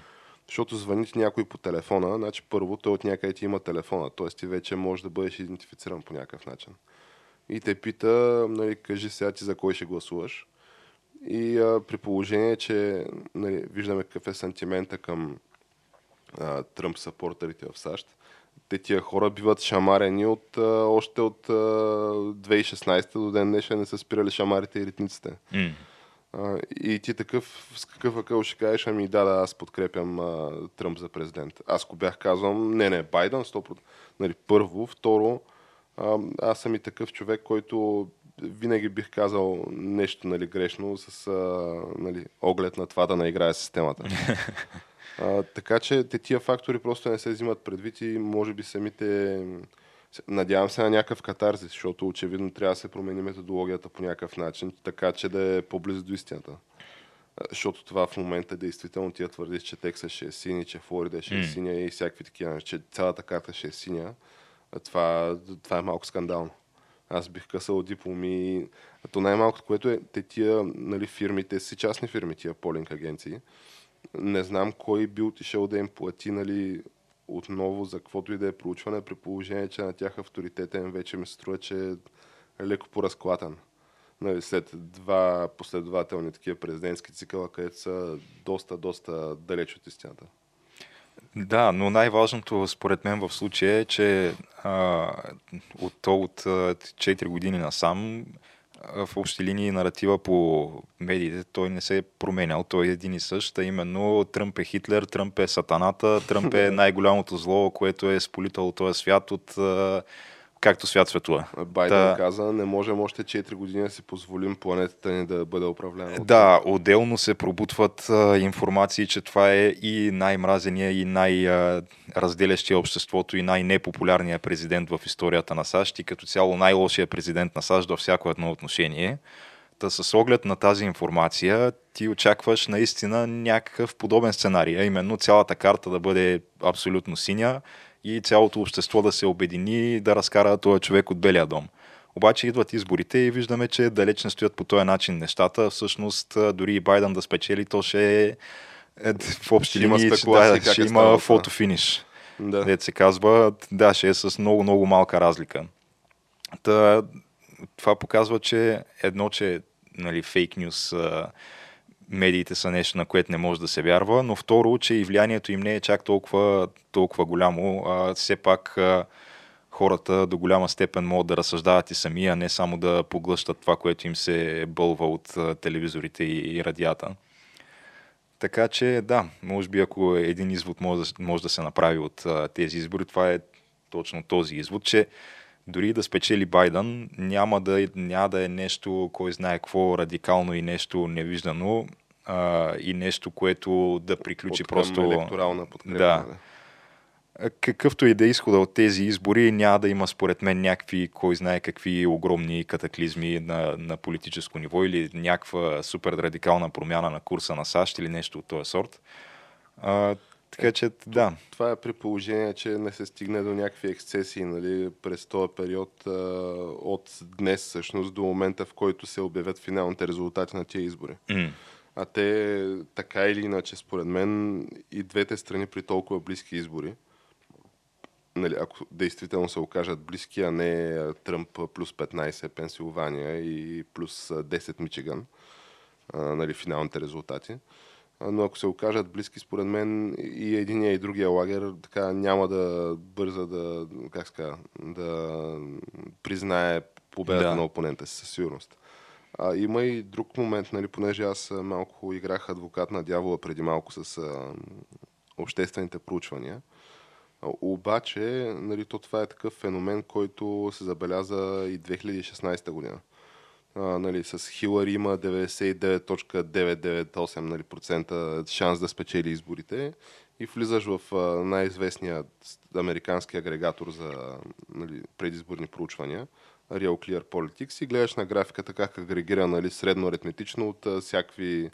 Защото звъни ти някой по телефона, значи първо той от някъде ти има телефона, т.е. ти вече можеш да бъдеш идентифициран по някакъв начин. И те пита, нали, кажи сега ти за кой ще гласуваш. И а, при положение, че нали, виждаме какъв е сантимента към а, Тръмп сапортерите в САЩ, те тия хора биват шамарени от, а, още от а, 2016 до ден днешен не са спирали шамарите и ритниците. Mm. А, и ти такъв, с какъв акъл ще кажеш, ами да, да, аз подкрепям а, Тръмп за президент. Аз ако бях казал, не, не, Байден, 100%. Нали, първо, второ, а, аз съм и такъв човек, който винаги бих казал нещо нали, грешно с а, нали, оглед на това да наиграе системата. А, така че те тия фактори просто не се взимат предвид и може би самите... Надявам се на някакъв катарзис, защото очевидно трябва да се промени методологията по някакъв начин, така че да е по-близо до истината. Защото това в момента действително тия твърдиш, че Тексас ще е сини, че Флорида ще е mm. синя и всякакви такива, че цялата карта ще е синя. Това, това е малко скандално. Аз бих късал дипломи. То най-малкото, което е, те тия нали, фирми, те си частни фирми, тия полинг агенции не знам кой би отишъл да им плати нали, отново за каквото и да е проучване, при положение, че на тях авторитетен вече ми струва, че е леко поразклатан. Нали, след два последователни такива президентски цикъла, където са доста, доста далеч от истината. Да, но най-важното според мен в случая е, че а, от, от 4 години насам в общи линии наратива по медиите той не се е променял. Той е един и същ, а именно Тръмп е Хитлер, Тръмп е сатаната, Тръмп е най-голямото зло, което е сполитало този свят от както свят светува. Байден да. каза, не можем още 4 години да си позволим планетата ни да бъде управлена. Да, отделно се пробутват а, информации, че това е и най-мразения и най-разделящия обществото и най-непопулярният президент в историята на САЩ и като цяло най-лошия президент на САЩ във всяко едно отношение. Та с оглед на тази информация ти очакваш наистина някакъв подобен сценарий, а именно цялата карта да бъде абсолютно синя, и цялото общество да се обедини и да разкара този човек от Белия дом. Обаче идват изборите и виждаме, че далеч не стоят по този начин нещата. Всъщност, дори и Байден да спечели, то ще е, е в общи линии, да, ще е има фотофиниш. Да. Дет се казва, да, ще е с много-много малка разлика. Та, това показва, че едно, че нали, фейк нюс медиите са нещо, на което не може да се вярва, но второ, че и влиянието им не е чак толкова, толкова голямо. А, все пак а, хората до голяма степен могат да разсъждават и сами, а не само да поглъщат това, което им се бълва от а, телевизорите и, и радията. Така че да, може би ако един извод може може да се направи от а, тези избори, това е точно този извод, че дори да спечели Байден, няма да, няма да е нещо, кой знае какво радикално и нещо невиждано а, и нещо, което да приключи Подкрем просто... електорална подкрепа. Да. Какъвто и да е изхода от тези избори, няма да има според мен някакви, кой знае какви огромни катаклизми на, на политическо ниво или някаква супер радикална промяна на курса на САЩ или нещо от този сорт. А, така че, да. Това е при положение, че не се стигне до някакви ексцесии нали, през този период а, от днес всъщност до момента, в който се обявят финалните резултати на тия избори. Mm. А те, така или иначе, според мен, и двете страни при толкова близки избори, нали, ако действително се окажат близки, а не Тръмп плюс 15 Пенсилвания и плюс 10 Мичиган, а, нали, финалните резултати, но ако се окажат близки, според мен и единия и другия лагер така няма да бърза да, как ска, да признае победата да. на опонента си със сигурност. А, има и друг момент, нали, понеже аз малко играх адвокат на дявола преди малко с а, обществените проучвания. А, обаче, нали, то това е такъв феномен, който се забеляза и 2016 година а, нали, с Хилари има 99.998% нали, процента шанс да спечели изборите и влизаш в а, най-известния американски агрегатор за нали, предизборни проучвания, Real Clear Politics и гледаш на графиката как агрегира нали, средно аритметично от а, всякакви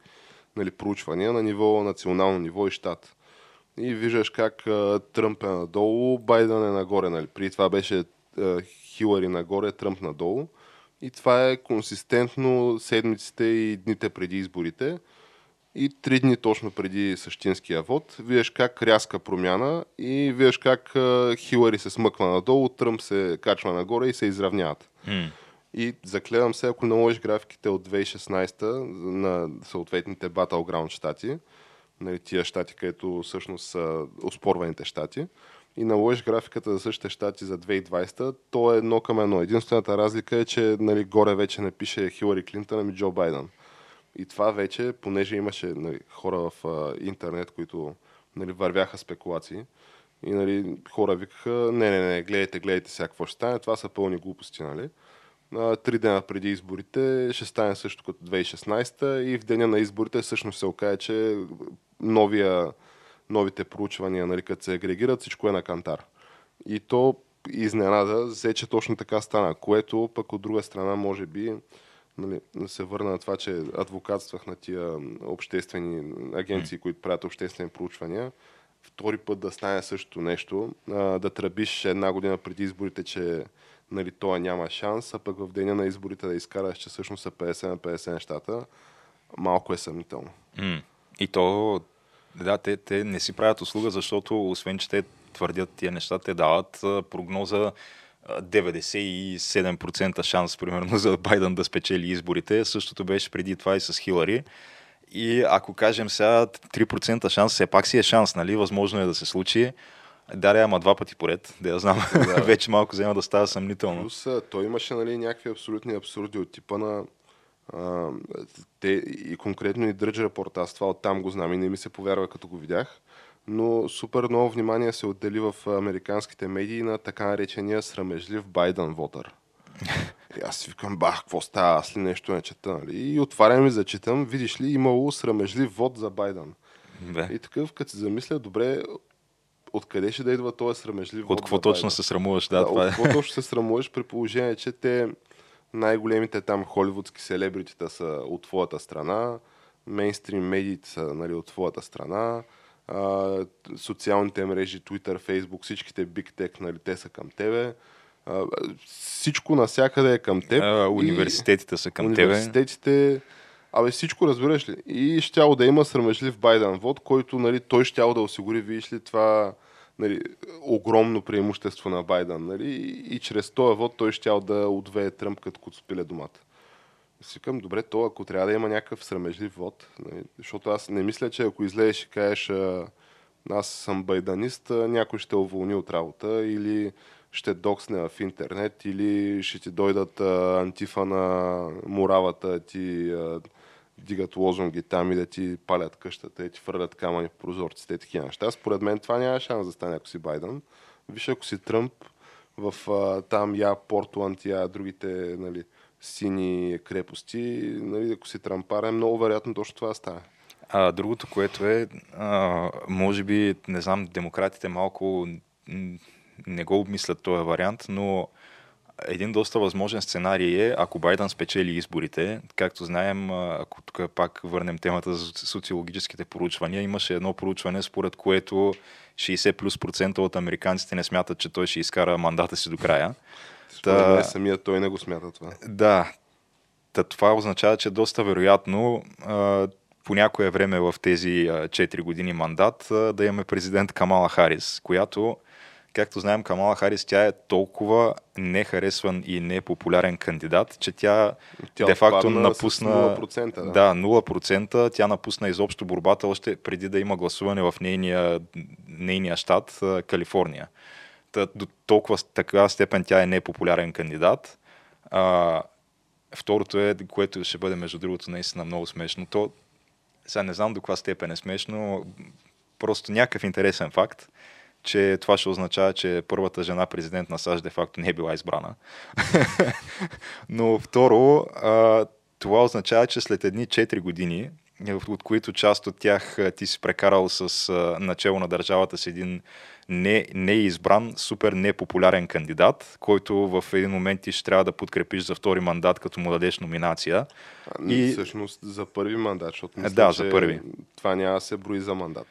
нали, проучвания на ниво национално ниво и щат. И виждаш как а, Тръмп е надолу, Байден е нагоре. Нали. При това беше а, Хилари нагоре, Тръмп надолу. И това е консистентно седмиците и дните преди изборите. И три дни точно преди същинския вод, виждаш как рязка промяна и виждаш как Хилари се смъква надолу, Тръмп се качва нагоре и се изравняват. Mm. И заклевам се, ако наложиш графиките от 2016 на съответните Battleground щати, нали, тия щати, където всъщност са оспорваните щати, и наложиш графиката за същите щати за 2020, то е едно към едно. Единствената разлика е, че нали, горе вече не пише Хилари Клинтън, ами Джо Байден. И това вече, понеже имаше нали, хора в а, интернет, които нали, вървяха спекулации, и нали, хора викаха, не, не, не, гледайте, гледайте сега какво ще стане, това са пълни глупости, нали? Три дена преди изборите ще стане също като 2016 и в деня на изборите всъщност се окаже, че новия, новите проучвания, нали, като се агрегират, всичко е на кантар. И то изненада взе, че точно така стана, което пък от друга страна може би нали, да се върна на това, че адвокатствах на тия обществени агенции, които правят обществени проучвания, втори път да стане същото нещо, да тръбиш една година преди изборите, че нали, това няма шанс, а пък в деня на изборите да изкараш, че всъщност са 50 на 50 нещата, малко е съмнително. И то, да, те, те не си правят услуга, защото освен, че те твърдят тия неща, те дават прогноза 97% шанс, примерно, за Байден да спечели изборите. Същото беше преди това и с Хилари. И ако кажем сега 3% шанс, все пак си е шанс, нали? Възможно е да се случи. Да, ама два пъти поред, да я знам. Да. Вече малко взема да става съмнително. Плюс, той имаше нали, някакви абсолютни абсурди от типа на а, те, и конкретно и Дръдж репорт, аз това оттам го знам и не ми се повярва като го видях, но супер много внимание се отдели в американските медии на така наречения срамежлив Байден вотър. И аз си викам, бах, какво става, аз ли нещо не чета, нали? И отварям и зачитам, видиш ли, имало срамежлив вод за Байден. Бе. И такъв, като се замисля, добре, откъде ще да идва този срамежлив От какво точно се срамуваш, да, да това от е. какво точно се срамуваш при положение, че те най-големите там холивудски селебритита са от твоята страна, мейнстрим медиите са нали, от твоята страна, а, социалните мрежи, Twitter, Facebook, всичките Big Tech, нали, те са към тебе. А, всичко навсякъде е към теб. А, университетите са към университетите, тебе. Университетите, Абе всичко разбираш ли? И щяло да има срамежлив Байден вод, който нали, той щял да осигури, видиш ли, това нали, огромно преимущество на Байден. Нали, и, чрез този вод той щял да отвее Тръмп като спиле домата. Си викам, добре, то ако трябва да има някакъв срамежлив вод, нали, защото аз не мисля, че ако излезеш и кажеш аз съм байданист, някой ще уволни от работа или ще доксне в интернет или ще ти дойдат а, антифа на муравата, ти а, дигат лозунги там и да ти палят къщата и ти фърлят камъни в прозорците и такива неща. Според мен това няма шанс да стане, ако си Байден. Виж, ако си Тръмп в там я Портланд, я другите нали, сини крепости, нали, ако си Трампар, много вероятно точно това стане. А другото, което е, а, може би, не знам, демократите малко не го обмислят този вариант, но един доста възможен сценарий е, ако Байден спечели изборите, както знаем, ако тук пак върнем темата за социологическите проучвания, имаше едно проучване, според което 60 плюс процента от американците не смятат, че той ще изкара мандата си до края. Та... Не, самия той не го смята това. Да. Та, това означава, че доста вероятно по някое време в тези 4 години мандат да имаме президент Камала Харис, която Както знаем, Камала Харис, тя е толкова нехаресван и непопулярен кандидат, че тя, тя де-факто напусна... 0%, да. да, 0%. Тя напусна изобщо борбата още преди да има гласуване в нейния, нейния щат, Калифорния. Та, до толкова така степен тя е непопулярен кандидат. А, второто е, което ще бъде между другото наистина много смешно. То, сега не знам до каква степен е смешно, просто някакъв интересен факт че това ще означава, че първата жена президент на САЩ де-факто не е била избрана. Но второ, това означава, че след едни 4 години, от които част от тях ти си прекарал с начало на държавата с един не, не избран, супер непопулярен кандидат, който в един момент ти ще трябва да подкрепиш за втори мандат, като му дадеш номинация. А, и... Всъщност за първи мандат, защото мисля, да, за първи. това няма да се брои за мандат.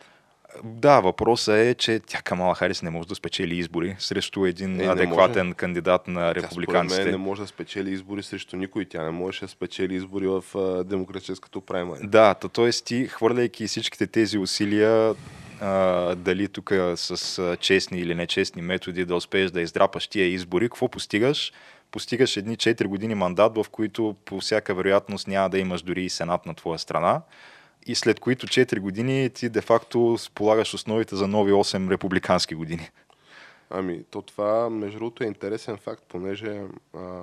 Да, въпросът е, че тя Камала Харис не може да спечели избори срещу един е, адекватен може. кандидат на републиканците. Тя, мен не може да спечели избори срещу никой. Тя не може да спечели избори в а, демократическото праймари. Да, т.е. ти, хвърляйки всичките тези усилия, а, дали тук с а, честни или нечестни методи да успееш да издрапаш тия избори, какво постигаш? Постигаш едни 4 години мандат, в които по всяка вероятност няма да имаш дори и сенат на твоя страна и след които 4 години ти де-факто полагаш основите за нови 8 републикански години. Ами, то това, между другото, е интересен факт, понеже а,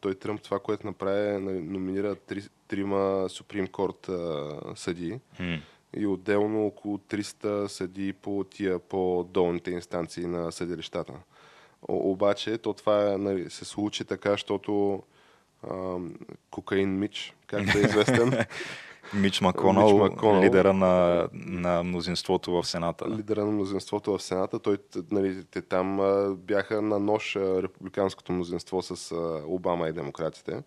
той Тръмп това, което направи, нали, номинира три, трима Supreme Court а, съдии Хм. и отделно около 300 съдии по тия по-долните инстанции на съдилищата. О, обаче, то това нали, се случи така, защото а, Кокаин Мич, както е известен, Мич Маконал, Мич Маконъл. лидера на, на мнозинството в Сената. лидера на мнозинството в Сената. Той, нали, те там а, бяха на нож а, републиканското мнозинство с а, Обама и демократите.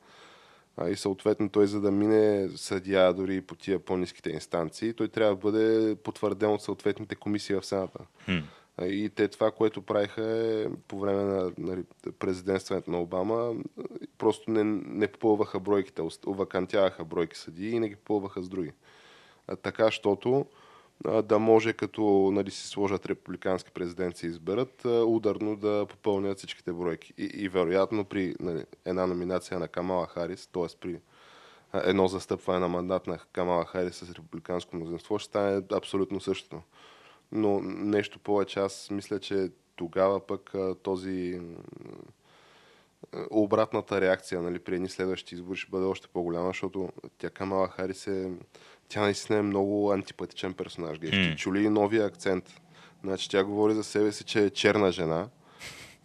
А, и съответно той, за да мине съдия дори по тия по-низките инстанции, той трябва да бъде потвърден от съответните комисии в Сената. Хм. И те това, което правиха е по време на нали, президентстването на Обама, просто не, не попълваха бройките, овакантяваха бройки съдии и не ги попълваха с други. А, така, щото да може като нали, си сложат републикански президент се изберат, ударно да попълнят всичките бройки. И, и вероятно при нали, една номинация на Камала Харис, т.е. при едно застъпване на мандат на Камала Харис с републиканско мнозинство, ще стане абсолютно същото. Но нещо повече, аз мисля, че тогава пък този обратната реакция нали, при едни следващи избори ще бъде още по-голяма, защото тя Камала Харис е, тя наистина е много антипатичен персонаж. Ти чули и новия акцент. Значи тя говори за себе си, че е черна жена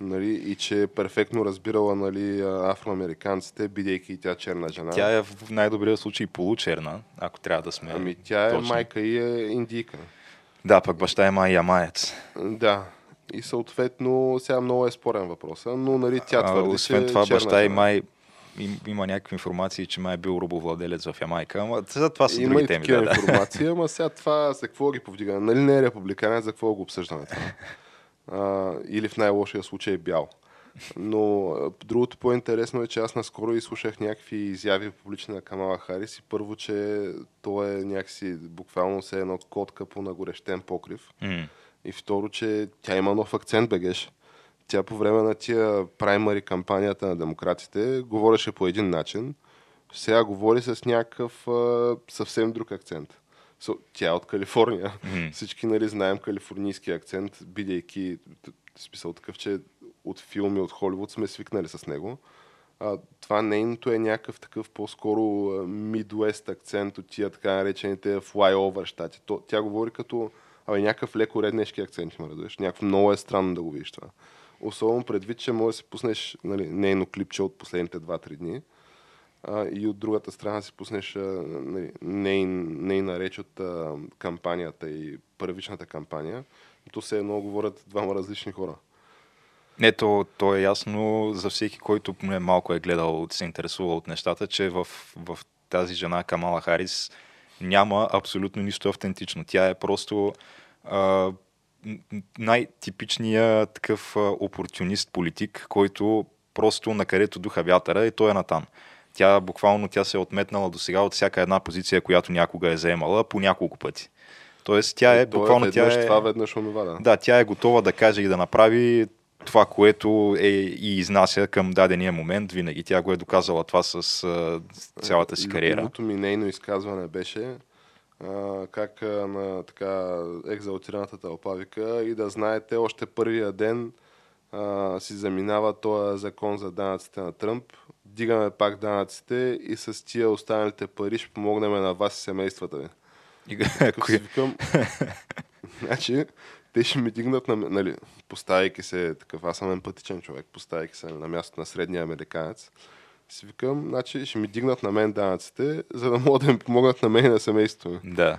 нали, и че е перфектно разбирала нали, афроамериканците, бидейки и тя черна жена. Тя е в най-добрия случай получерна, ако трябва да сме. Ами тя е точни. майка и е индийка. Да, пък баща е май ямаец. Да. И съответно, сега много е спорен въпрос, но нали, тя А, твърди, освен че това, черна баща и май им, има някакви информации, че май е бил робовладелец в Ямайка, ама за това са Има други теми. такива Да, информации, ама сега това за какво ги повдигаме? Нали не е републиканец, за какво го обсъждаме това? А, или в най-лошия случай е бял. Но другото по-интересно е, че аз наскоро изслушах някакви изяви публични на Камала Харис и първо, че то е някакси буквално се едно котка по нагорещен покрив. М. И второ, че тя има нов акцент, бегеш. Тя по време на тия праймари кампанията на демократите говореше по един начин, сега говори с някакъв а, съвсем друг акцент. So, тя е от Калифорния. Мгм. Всички нали, знаем калифорнийски акцент, бидейки смисъл такъв, че от филми от Холивуд сме свикнали с него. А, това нейното е някакъв такъв по-скоро Midwest акцент от тия така наречените flyover щати. То, тя говори като абе, някакъв леко реднешки акцент има, разбираш. Някакво много е странно да го видиш това. Особено предвид, че може да си пуснеш нали, нейно клипче от последните 2-3 дни а, и от другата страна си пуснеш а, нали, нейн, нейна реч от а, кампанията и първичната кампания. То се едно говорят двама различни хора. Не, то, то е ясно за всеки, който поне малко е гледал, се интересува от нещата, че в, в тази жена Камала Харис няма абсолютно нищо автентично. Тя е просто а, най-типичният такъв а, опортюнист политик, който просто на където духа вятъра и той е натам. Тя буквално тя се е отметнала до сега от всяка една позиция, която някога е заемала по няколко пъти. Тоест тя е, То буквално веднъж тя е... това, веднъж онова, да. Да, тя е готова да каже и да направи това, което е и изнася към дадения момент винаги. Тя го е доказала това с а, цялата си кариера. Любимото ми нейно изказване беше а, как а, на така екзалтираната тълпа вика и да знаете, още първия ден а, си заминава този закон за данъците на Тръмп, дигаме пак данъците и с тия останалите пари ще помогнем на вас и семействата ви. И- викам, значи, те ще ми дигнат, на, нали, поставяйки се такъв, аз съм емпатичен човек, поставяйки се на място на средния американец, си викам, значи ще ми дигнат на мен данъците, за да могат да ми помогнат на мен и на семейството ми. да.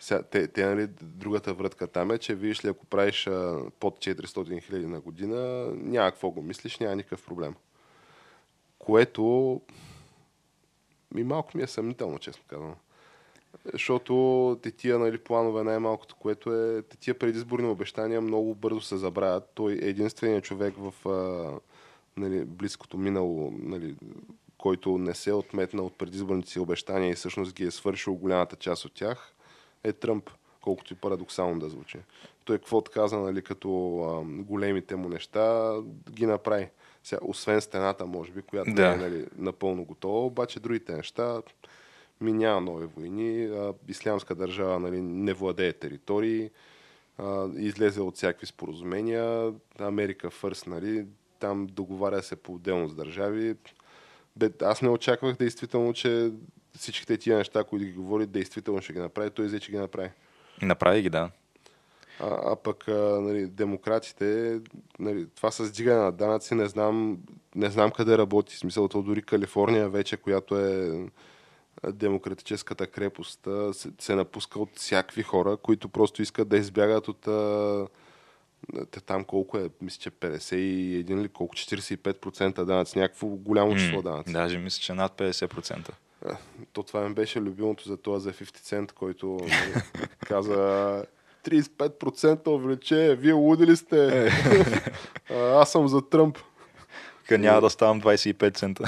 Сега, те, те, нали, другата врътка там е, че видиш ли, ако правиш а, под 400 хиляди на година, няма какво го мислиш, няма никакъв проблем. Което ми малко ми е съмнително, честно казвам. Защото те тия нали, планове най-малкото, което е те тия предизборни обещания много бързо се забравят. Той е единственият човек в а, нали, близкото минало, нали, който не се е отметна от предизборните си обещания и всъщност ги е свършил голямата част от тях, е Тръмп, колкото и парадоксално да звучи. Той какво каза, нали, като а, големите му неща, ги направи. Сега, освен стената, може би, която Да. е нали, напълно готова, обаче другите неща, ми няма нови войни, а, ислямска държава нали, не владее територии, а, излезе от всякакви споразумения. Америка Фърст, нали, там договаря се по-отделно с държави. Бе, аз не очаквах действително, че всичките тия неща, които ги говори, действително ще ги направи. Той взе, че ги направи. Направи ги, да. А, а пък а, нали, демократите, нали, това с дигане на данъци, не знам, не знам къде работи. В смисъл, то дори Калифорния вече, която е демократическата крепост, се, се напуска от всякакви хора, които просто искат да избягат от а, там колко е, мисля, че 51 или колко, 45% данъци, някакво голямо число данъци. Даже мисля, че над 50%. То това ми беше любимото за това за 50 Cent, който нали, каза 35% увеличение, вие луди ли сте? Е. Аз съм за Тръмп. Няма да ставам 25 цента.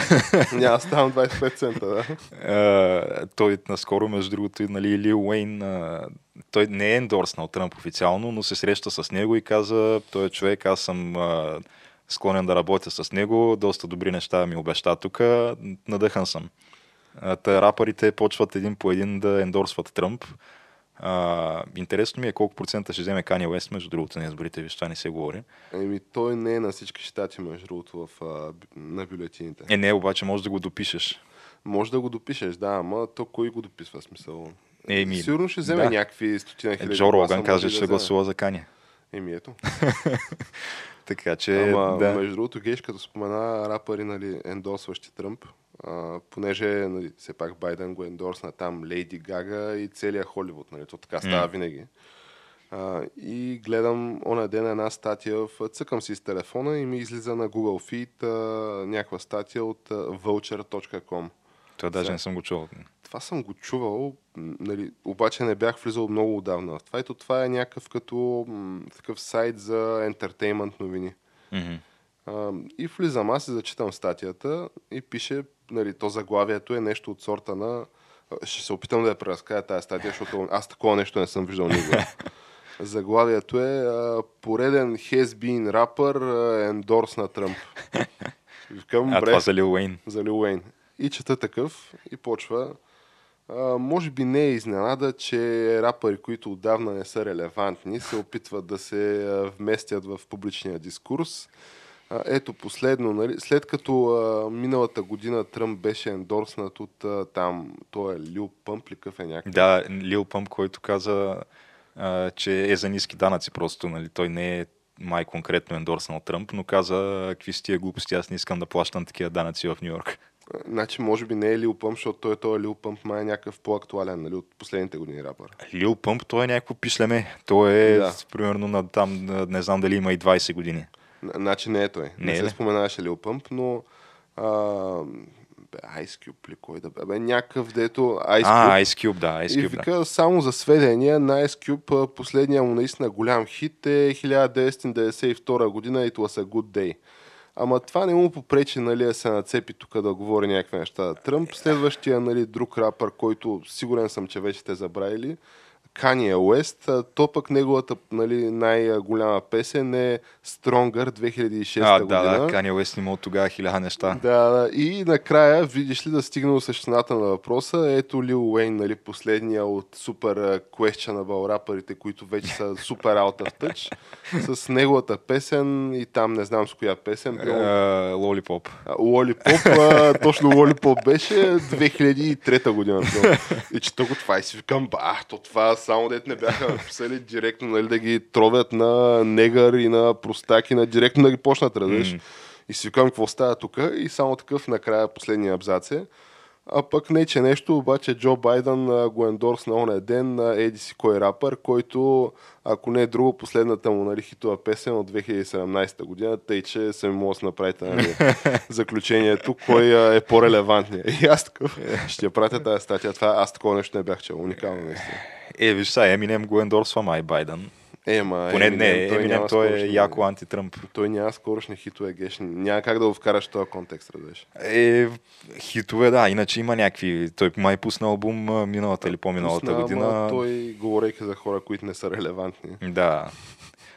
Няма да ставам 25 цента, да. Uh, той наскоро, между другото, нали, Лил Уейн, uh, той не е ендорснал Тръмп официално, но се среща с него и каза, той е човек, аз съм uh, склонен да работя с него, доста добри неща ми обеща тук, надъхан съм. Та рапърите почват един по един да ендорсват Тръмп. А, интересно ми е колко процента ще вземе Кани Уест, между другото, на изборите, виж, това не се говори. Еми, той не е на всички щати, между другото, в, а, на бюлетините. Е, не, обаче може да го допишеш. Може да го допишеш, да, ама то кой го дописва смисъл? Еми, Сигурно ще вземе да. някакви стотина Е, хиляди. Джо гласа, Роган може че да ще гласува за Кани. Еми ето. Така че, Ама, да. между другото, Геш, като спомена рапъри, нали, ендосващи Тръмп, а, понеже, нали, все пак Байден го ендорсна там Лейди Гага и целият Холивуд, нали, то така става М. винаги. А, и гледам оня ден една статия, в, цъкам си с телефона и ми излиза на Google Feed а, някаква статия от а, vulture.com. Това даже Сега. не съм го чувал. Това съм го чувал, нали, обаче не бях влизал много отдавна в това. Ето това е някакъв като м, такъв сайт за ентертеймент новини. Мгм. А, и влизам аз и зачитам статията и пише, нали, то заглавието е нещо от сорта на... Ще се опитам да я преразкая тази статия, защото аз такова нещо не съм виждал никога. Заглавието е пореден has been рапър ендорс на Тръмп. Викам, А бре, това за Лил Уейн. за Лил Уейн. И чета такъв и почва. А, може би не е изненада, че рапъри, които отдавна не са релевантни, се опитват да се вместят в публичния дискурс. А, ето последно, нали, след като а, миналата година Тръмп беше ендорснат от а, там, той е Лил Пъмп ли къв е някакъв? Да, Лил Пъмп, който каза, а, че е за ниски данъци просто. Нали? Той не е май конкретно ендорснал Тръмп, но каза, какви си тия глупости, аз не искам да плащам такива данъци в Нью Йорк. Значи, може би не е Лил Пъмп, защото той, той е Лил Пъмп, май е някакъв по-актуален, нали, от последните години рапър. Лил Пъмп, той е някакво пишлеме. Той е Да. примерно на там, не знам дали има и 20 години. Значи не е той. Не, Не е се ли? споменаваше Лил Пъмп, но а, бе, Ice Cube ли кой да бе? бе някакъв дето Ice Cube. А, Ice Cube, да, Ice и Cube, да. вика, само за сведения, на Ice Cube последния му наистина голям хит е 1992 година It was a good day. Ама това не му попречи нали, да се нацепи тук да говори някакви неща. Тръмп, следващия нали, друг рапър, който сигурен съм, че вече сте забравили, Kanye Уест, то пък неговата нали, най-голяма песен е Stronger 2006 А, година. да, да, Кани Уест имал тогава хиляда неща. Да, да. И накрая, видиш ли да стигнал същината на въпроса, ето Лил Уейн, нали, последния от супер questionable рапърите, които вече са супер out of touch, с неговата песен и там не знам с коя песен, бил Uh, Лолипоп. Лолипоп, а, точно Лолипоп беше 2003 година. И чета го това и си викам, ба, то това само дете не бяха написали директно, нали, да ги тровят на негър и на простак и на директно да ги почнат, разбираш. И си викам, какво става тук? И само такъв накрая последния абзац е. А пък не, че нещо, обаче Джо Байден а, го ендорс на оня ден на еди си кой рапър, който, ако не е друго, последната му нали, хитова песен от 2017 година, тъй че сами може да направите нали, заключението, кой а, е по-релевантният. И аз такъв, ще пратя тази статия. Това, аз такова нещо не бях чел. Уникално наистина. Е, виж сега, Еминем го ендорсва май Байден. Е, ма, Поне Eminem, не, Еминем няма той е яко антитръмп. Той няма скорошни хитове, геш. Няма как да го вкараш в този контекст, разбираш. Е, хитове, да, иначе има някакви. Той май пусна албум миналата или по-миналата Пусна, година. ама Той, говорейки за хора, които не са релевантни. Да.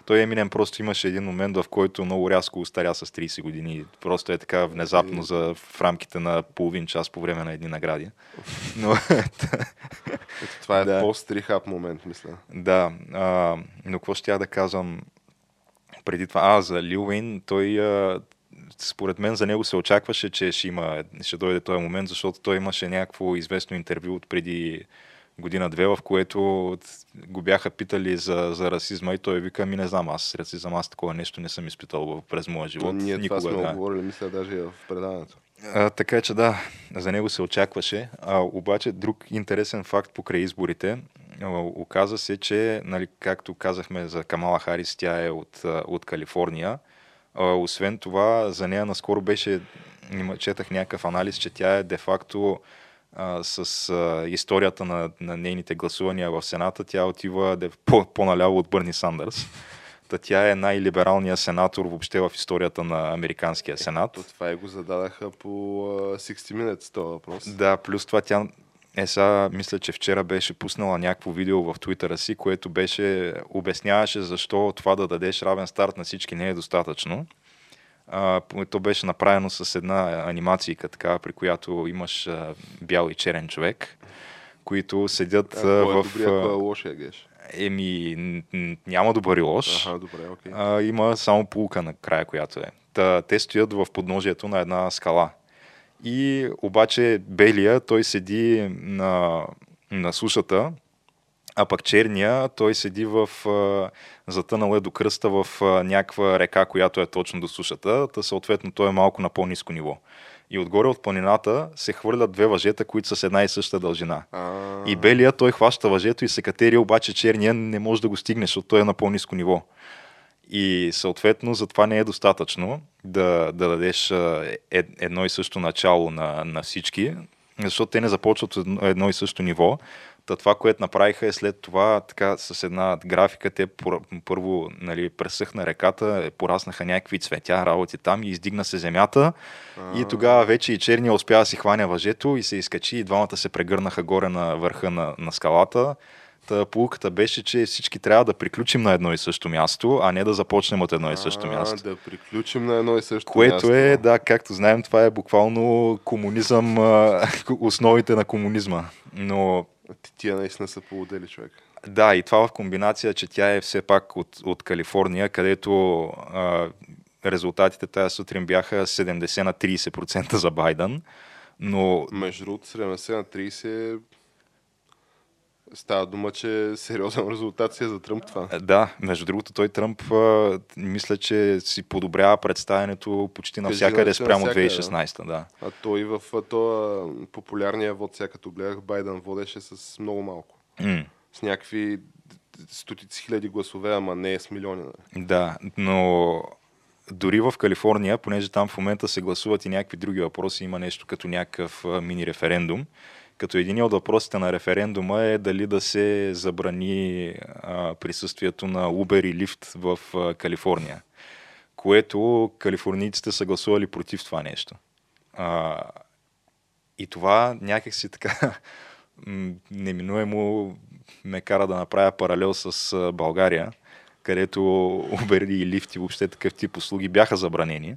Той Еминем просто имаше един момент, в който много рязко устаря с 30 години. Просто е така внезапно за в рамките на половин час по време на едни награди. Но това е Да. пост-рихаб момент, мисля. Да, а, но какво ще я да казвам преди това? А, за Лил Уин, той а, според мен за него се очакваше, че ще, има, ще дойде този момент, защото той имаше някакво известно интервю от преди година-две, в което го бяха питали за, за расизма и той вика, ми не знам, аз расизъм, аз такова нещо не съм изпитал през моя живот. ние това сме да. оговорили, мисля, даже в предаването. А, така че да, за него се очакваше. А, обаче друг интересен факт покрай изборите, оказа се, че, нали, както казахме за Камала Харис, тя е от, от Калифорния. А, освен това, за нея наскоро беше, четах някакъв анализ, че тя е де-факто а, с а, историята на, на нейните гласувания в Сената, тя отива де, по, по-наляво от Бърни Сандърс. Та тя е най-либералният сенатор въобще в историята на Американския сенат. То това и го зададаха по а, 60 Minutes този въпрос. Да, плюс това тя е сега, мисля, че вчера беше пуснала някакво видео в Твитъра си, което беше, обясняваше защо това да дадеш равен старт на всички не е достатъчно. А, то беше направено с една анимацийка, така, при която имаш а, бял и черен човек, които седят А, а, е в... добрия, кой е а, лошия геш? Еми, няма добър и лош. Аха, добре, окей. а, има само полука на края, която е. Та, те стоят в подножието на една скала. И обаче белия, той седи на, на сушата, а пък черния, той седи в затънал е до кръста в някаква река, която е точно до сушата, та съответно той е малко на по-низко ниво. И отгоре от планината се хвърлят две въжета, които са с една и съща дължина. А, И белия той хваща въжето и се катери, обаче черния не може да го стигне, защото той е на по-низко ниво. И съответно за това не е достатъчно да, да дадеш е, едно и също начало на, на всички, защото те не започват едно и също ниво. Та това, което направиха е след това така с една графика, те първо нали, пресъхна реката, пораснаха някакви цветя, работи там и издигна се земята и тогава вече и черния успя да си хваня въжето и се изкачи и двамата се прегърнаха горе на върха на, на скалата. Та полуката беше, че всички трябва да приключим на едно и също място, а не да започнем от едно и също а, място. Да приключим на едно и също Което място. е, да, както знаем, това е буквално комунизъм, а, основите на комунизма. Но тия наистина са полудели, човек. да, и това в комбинация, че тя е все пак от, от Калифорния, където а, резултатите тази сутрин бяха 70 на 30% за Байден. Но Между другото, 70 на 30 става дума, че е сериозен резултат си е за Тръмп това. да, между другото, той Тръмп а, мисля, че си подобрява представянето почти навсякъде спрямо навсякъде, 2016. Да. А той в този популярния вод, сега като гледах, Байден водеше с много малко. М. С някакви стотици хиляди гласове, ама не е с милиони. нали? Да, но дори в Калифорния, понеже там в момента се гласуват и някакви други въпроси, има нещо като някакъв мини референдум. Като един от въпросите на референдума е дали да се забрани присъствието на Uber и Lyft в Калифорния, което калифорнийците са гласували против това нещо. И това някакси така неминуемо ме кара да направя паралел с България, където Uber и Lyft и въобще такъв тип услуги бяха забранени.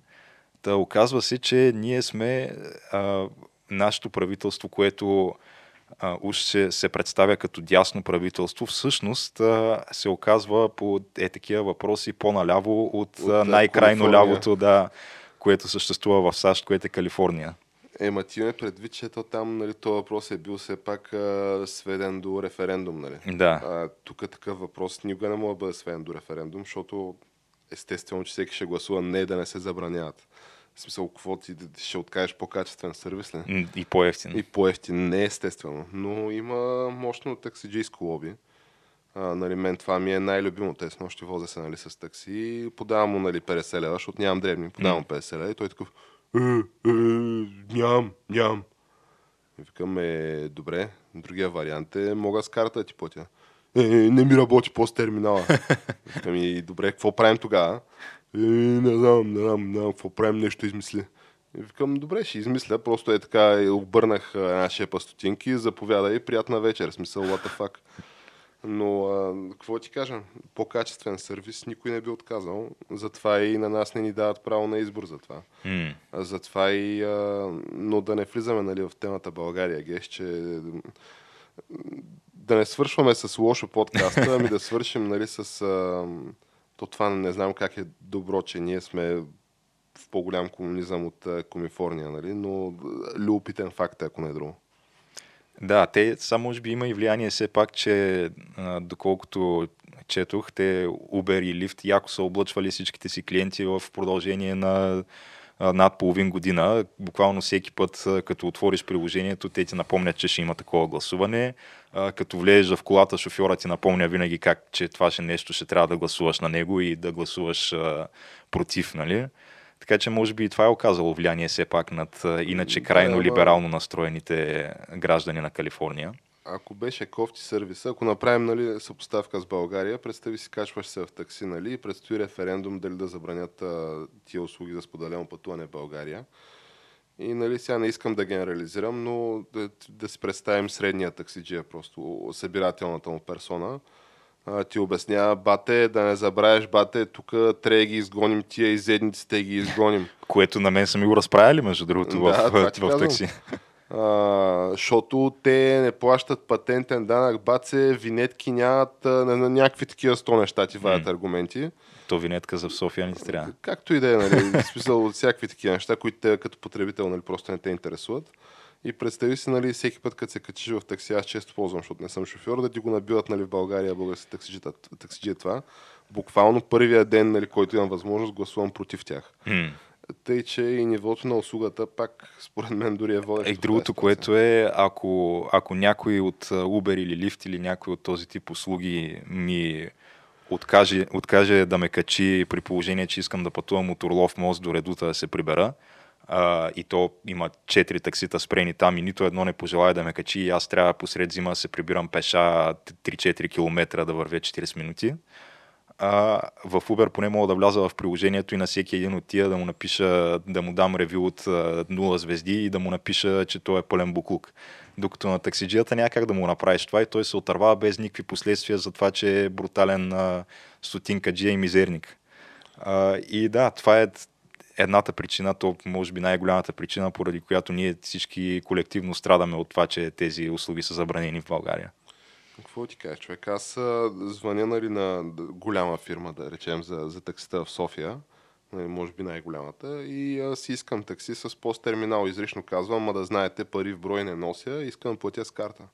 Та оказва се, че ние сме а, нашето правителство, което а, уж се, се представя като дясно правителство, всъщност а, се оказва по е такива въпроси по-наляво от, От, най-крайно Калифорния. лявото, да, което съществува в САЩ, което е Калифорния. Ема ти ме предвид, че то там нали, този въпрос е бил все пак а, сведен до референдум. Нали? Да. А, тук такъв въпрос никога не може да бъде сведен до референдум, защото естествено, че всеки ще гласува не да не се забраняват. В смисъл, какво ти ще откажеш по-качествен сервис ли? И по-ефтин. И по-ефтин, не естествено. Но има мощно таксиджийско лоби. А, нали, мен това ми е най-любимо. Те с нощи возя се нали, с такси. Подавам му нали, 50 лева, защото нямам дребни. Подавам му 50 лева и той е такъв е, е, нямам, нямам. И викам, е, добре, другия вариант е, мога с карта да ти платя. Е, не ми работи пост терминала. Ами, добре, какво правим тогава? Е, не знам, не знам, не знам, какво правим, нещо измисли. И викам, добре, ще измисля, просто е така, и обърнах една шепа стотинки, заповядай, приятна вечер, смисъл, what the fuck. Но, а, какво ти кажа, по-качествен сервис никой не би отказал, затова и на нас не ни дават право на избор за това. А Затова и, а, но да не влизаме нали, в темата България, геш, че да не свършваме с лошо подкаста, ами да свършим нали, с... А, то това не знам как е добро, че ние сме в по-голям комунизъм от Комифорния, нали? но любопитен факт е, ако не е друго. Да, те само може би има и влияние все пак, че доколкото четох, те Uber и Lyft яко са облъчвали всичките си клиенти в продължение на над половин година. Буквално всеки път, като отвориш приложението, те ти напомнят, че ще има такова гласуване. Като влезеш в колата, шофьора ти напомня винаги как, че това ще нещо ще трябва да гласуваш на него и да гласуваш против, нали? Така че може би и това е оказало влияние все пак над иначе крайно либерално настроените граждани на Калифорния ако беше кофти сервиса, ако направим нали, съпоставка с България, представи си, качваш се в такси, нали, и предстои референдум дали да забранят а, тия услуги за споделено пътуване в България. И нали, сега не искам да генерализирам, но да, да си представим средния таксиджия, просто събирателната му персона. А, ти обяснява, бате, да не забравяш, бате, тук трябва ги изгоним тия изедниците, ги изгоним. Което на мен са ми го разправили, между другото, да, в, в, в такси а, защото те не плащат патентен данък, баце, винетки нямат, на, на някакви такива сто неща ти вадят mm. аргументи. То винетка за София не ти трябва. Както и да е, нали, в смисъл от всякакви такива неща, които те като потребител нали, просто не те интересуват. И представи си, нали, всеки път, като се качиш в такси, аз често ползвам, защото не съм шофьор, да ти го набиват нали, в България, български таксиджи, таксиджи е това. Буквално първия ден, нали, който имам възможност, гласувам против тях. Mm. Тъй, че и нивото на услугата пак, според мен, дори е водещо. Е, другото, което е, ако, ако някой от Uber или Lyft или някой от този тип услуги ми откаже, откаже да ме качи при положение, че искам да пътувам от Орлов мост до Редута да се прибера, а, и то има четири таксита спрени там и нито едно не пожелая да ме качи и аз трябва посред зима да се прибирам пеша 3-4 км да вървя 40 минути а, в Uber поне мога да вляза в приложението и на всеки един от тия да му напиша, да му дам ревю от 0 звезди и да му напиша, че той е пълен буклук. Докато на таксиджията някак да му направиш това и той се отървава без никакви последствия за това, че е брутален а, стотинка джия и мизерник. А, и да, това е едната причина, то може би най-голямата причина, поради която ние всички колективно страдаме от това, че тези услуги са забранени в България. Какво ти кажеш, човек? Аз звъня нали, на голяма фирма, да речем, за, за таксита в София, нали, може би най-голямата, и а, си искам такси с посттерминал. Изрично казвам, ма да знаете, пари в брой не нося, искам платя с карта.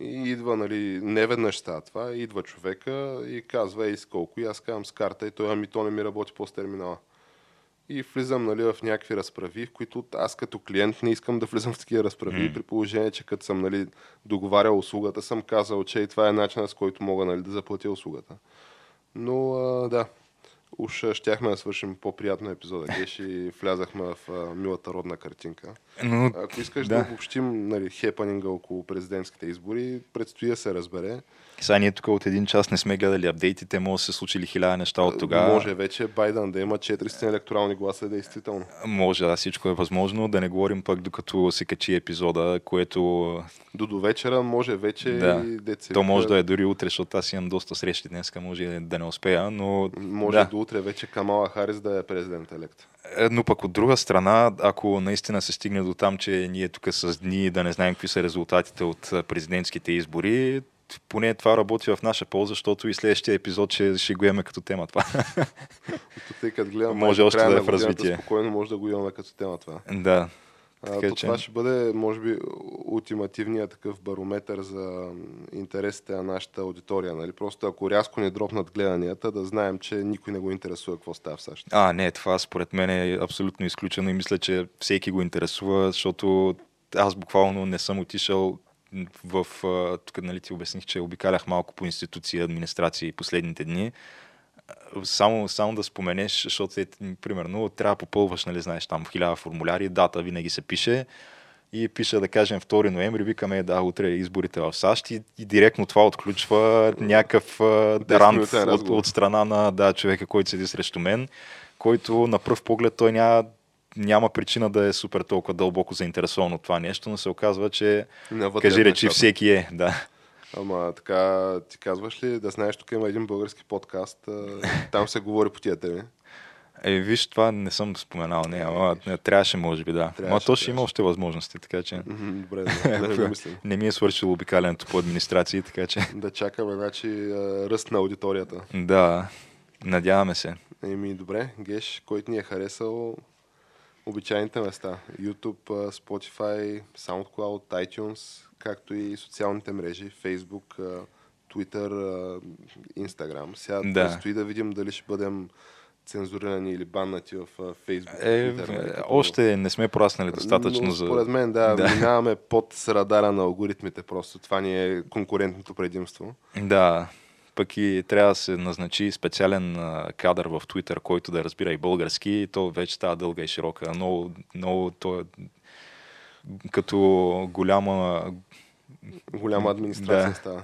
И идва, нали, не веднъж става това, идва човека и казва, ей, с колко, и аз казвам с карта, и той, ами то не ми работи посттерминала и влизам нали, в някакви разправи, в които аз като клиент не искам да влизам в такива разправи, mm. при положение, че като съм нали, договарял услугата, съм казал, че и това е начинът с който мога нали, да заплатя услугата. Но а, да, уж щяхме да свършим по-приятно епизода, геш и влязахме в а, милата родна картинка. Но, Ако искаш да, да обобщим нали, хепанинга около президентските избори, предстои да се разбере. Сега ние тук от един час не сме гледали апдейтите, може да се случили хиляда неща от тогава. Може вече Байден да има 400 електорални гласа, действително. Може, да, всичко е възможно. Да не говорим пък докато се качи епизода, което... До до вечера може вече да. и деца. То може да е дори утре, защото аз имам доста срещи днес, може да не успея, но... Може да. до утре вече Камала Харис да е президент елект. Е, но пък от друга страна, ако наистина се стигне до там, че ние тук с дни да не знаем какви са резултатите от президентските избори, поне това работи в наша полза, защото и следващия епизод ще, ще го имаме като тема това. Тъй като гледам, може още да е в развитие. Спокойно може да го имаме като тема това. Да. А, така, че... Това ще бъде, може би, ултимативният такъв барометър за интересите на нашата аудитория. Нали? Просто ако рязко не дропнат гледанията, да знаем, че никой не го интересува какво става в САЩ. А, не, това според мен е абсолютно изключено и мисля, че всеки го интересува, защото аз буквално не съм отишъл в, тук нали, ти обясних, че обикалях малко по институции и администрации последните дни. Само, само да споменеш, защото е, примерно трябва да попълваш, нали, знаеш, там хиляда формуляри, дата винаги се пише и пише, да кажем, 2 ноември, викаме, да, утре изборите в САЩ и, и директно това отключва някакъв рант от, от страна на да, човека, който седи срещу мен, който на пръв поглед той няма няма причина да е супер толкова дълбоко заинтересован от това нещо, но се оказва, че кажи речи всеки е. Да. Ама така ти казваш ли, да знаеш, тук има един български подкаст, там се говори по тия теми. Е, виж, това не съм споменал. Не, ама не, трябваше, може би, да. Трябваше, то ще има още възможности, така че Добре, да, да не ми е свършило обикалянето по администрации, така че Да чакаме, значи, ръст на аудиторията. да, надяваме се. Еми, добре, Геш, който ни е харесал обичайните места. YouTube, Spotify, SoundCloud, iTunes, както и социалните мрежи, Facebook, Twitter, Instagram. Сега Да. предстои да видим дали ще бъдем цензурирани или баннати в Facebook. Е, Twitter, нали, като- още не сме пораснали достатъчно Но, за... Според мен, да, Да. минаваме под радара на алгоритмите просто. Това ни е конкурентното предимство. Да, пък и трябва да се назначи специален кадър в Twitter, който да разбира и български, и то вече става дълга и широка. Много, много то е като голяма, Голяма администрация Да. става.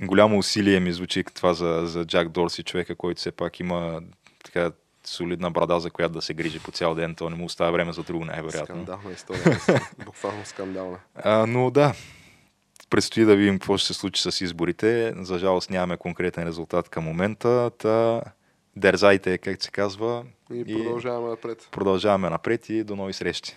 голямо усилие ми звучи това за, за Джак Дорси, човека, който все пак има така солидна брада, за която да се грижи по цял ден. То не му остава време за друго, най-вероятно. Скандална история. Буквално скандална. А, но да, предстои да видим какво ще се случи с изборите. За жалост нямаме конкретен резултат към момента. Та дерзайте, как се казва. И продължаваме напред. продължаваме напред и до нови срещи.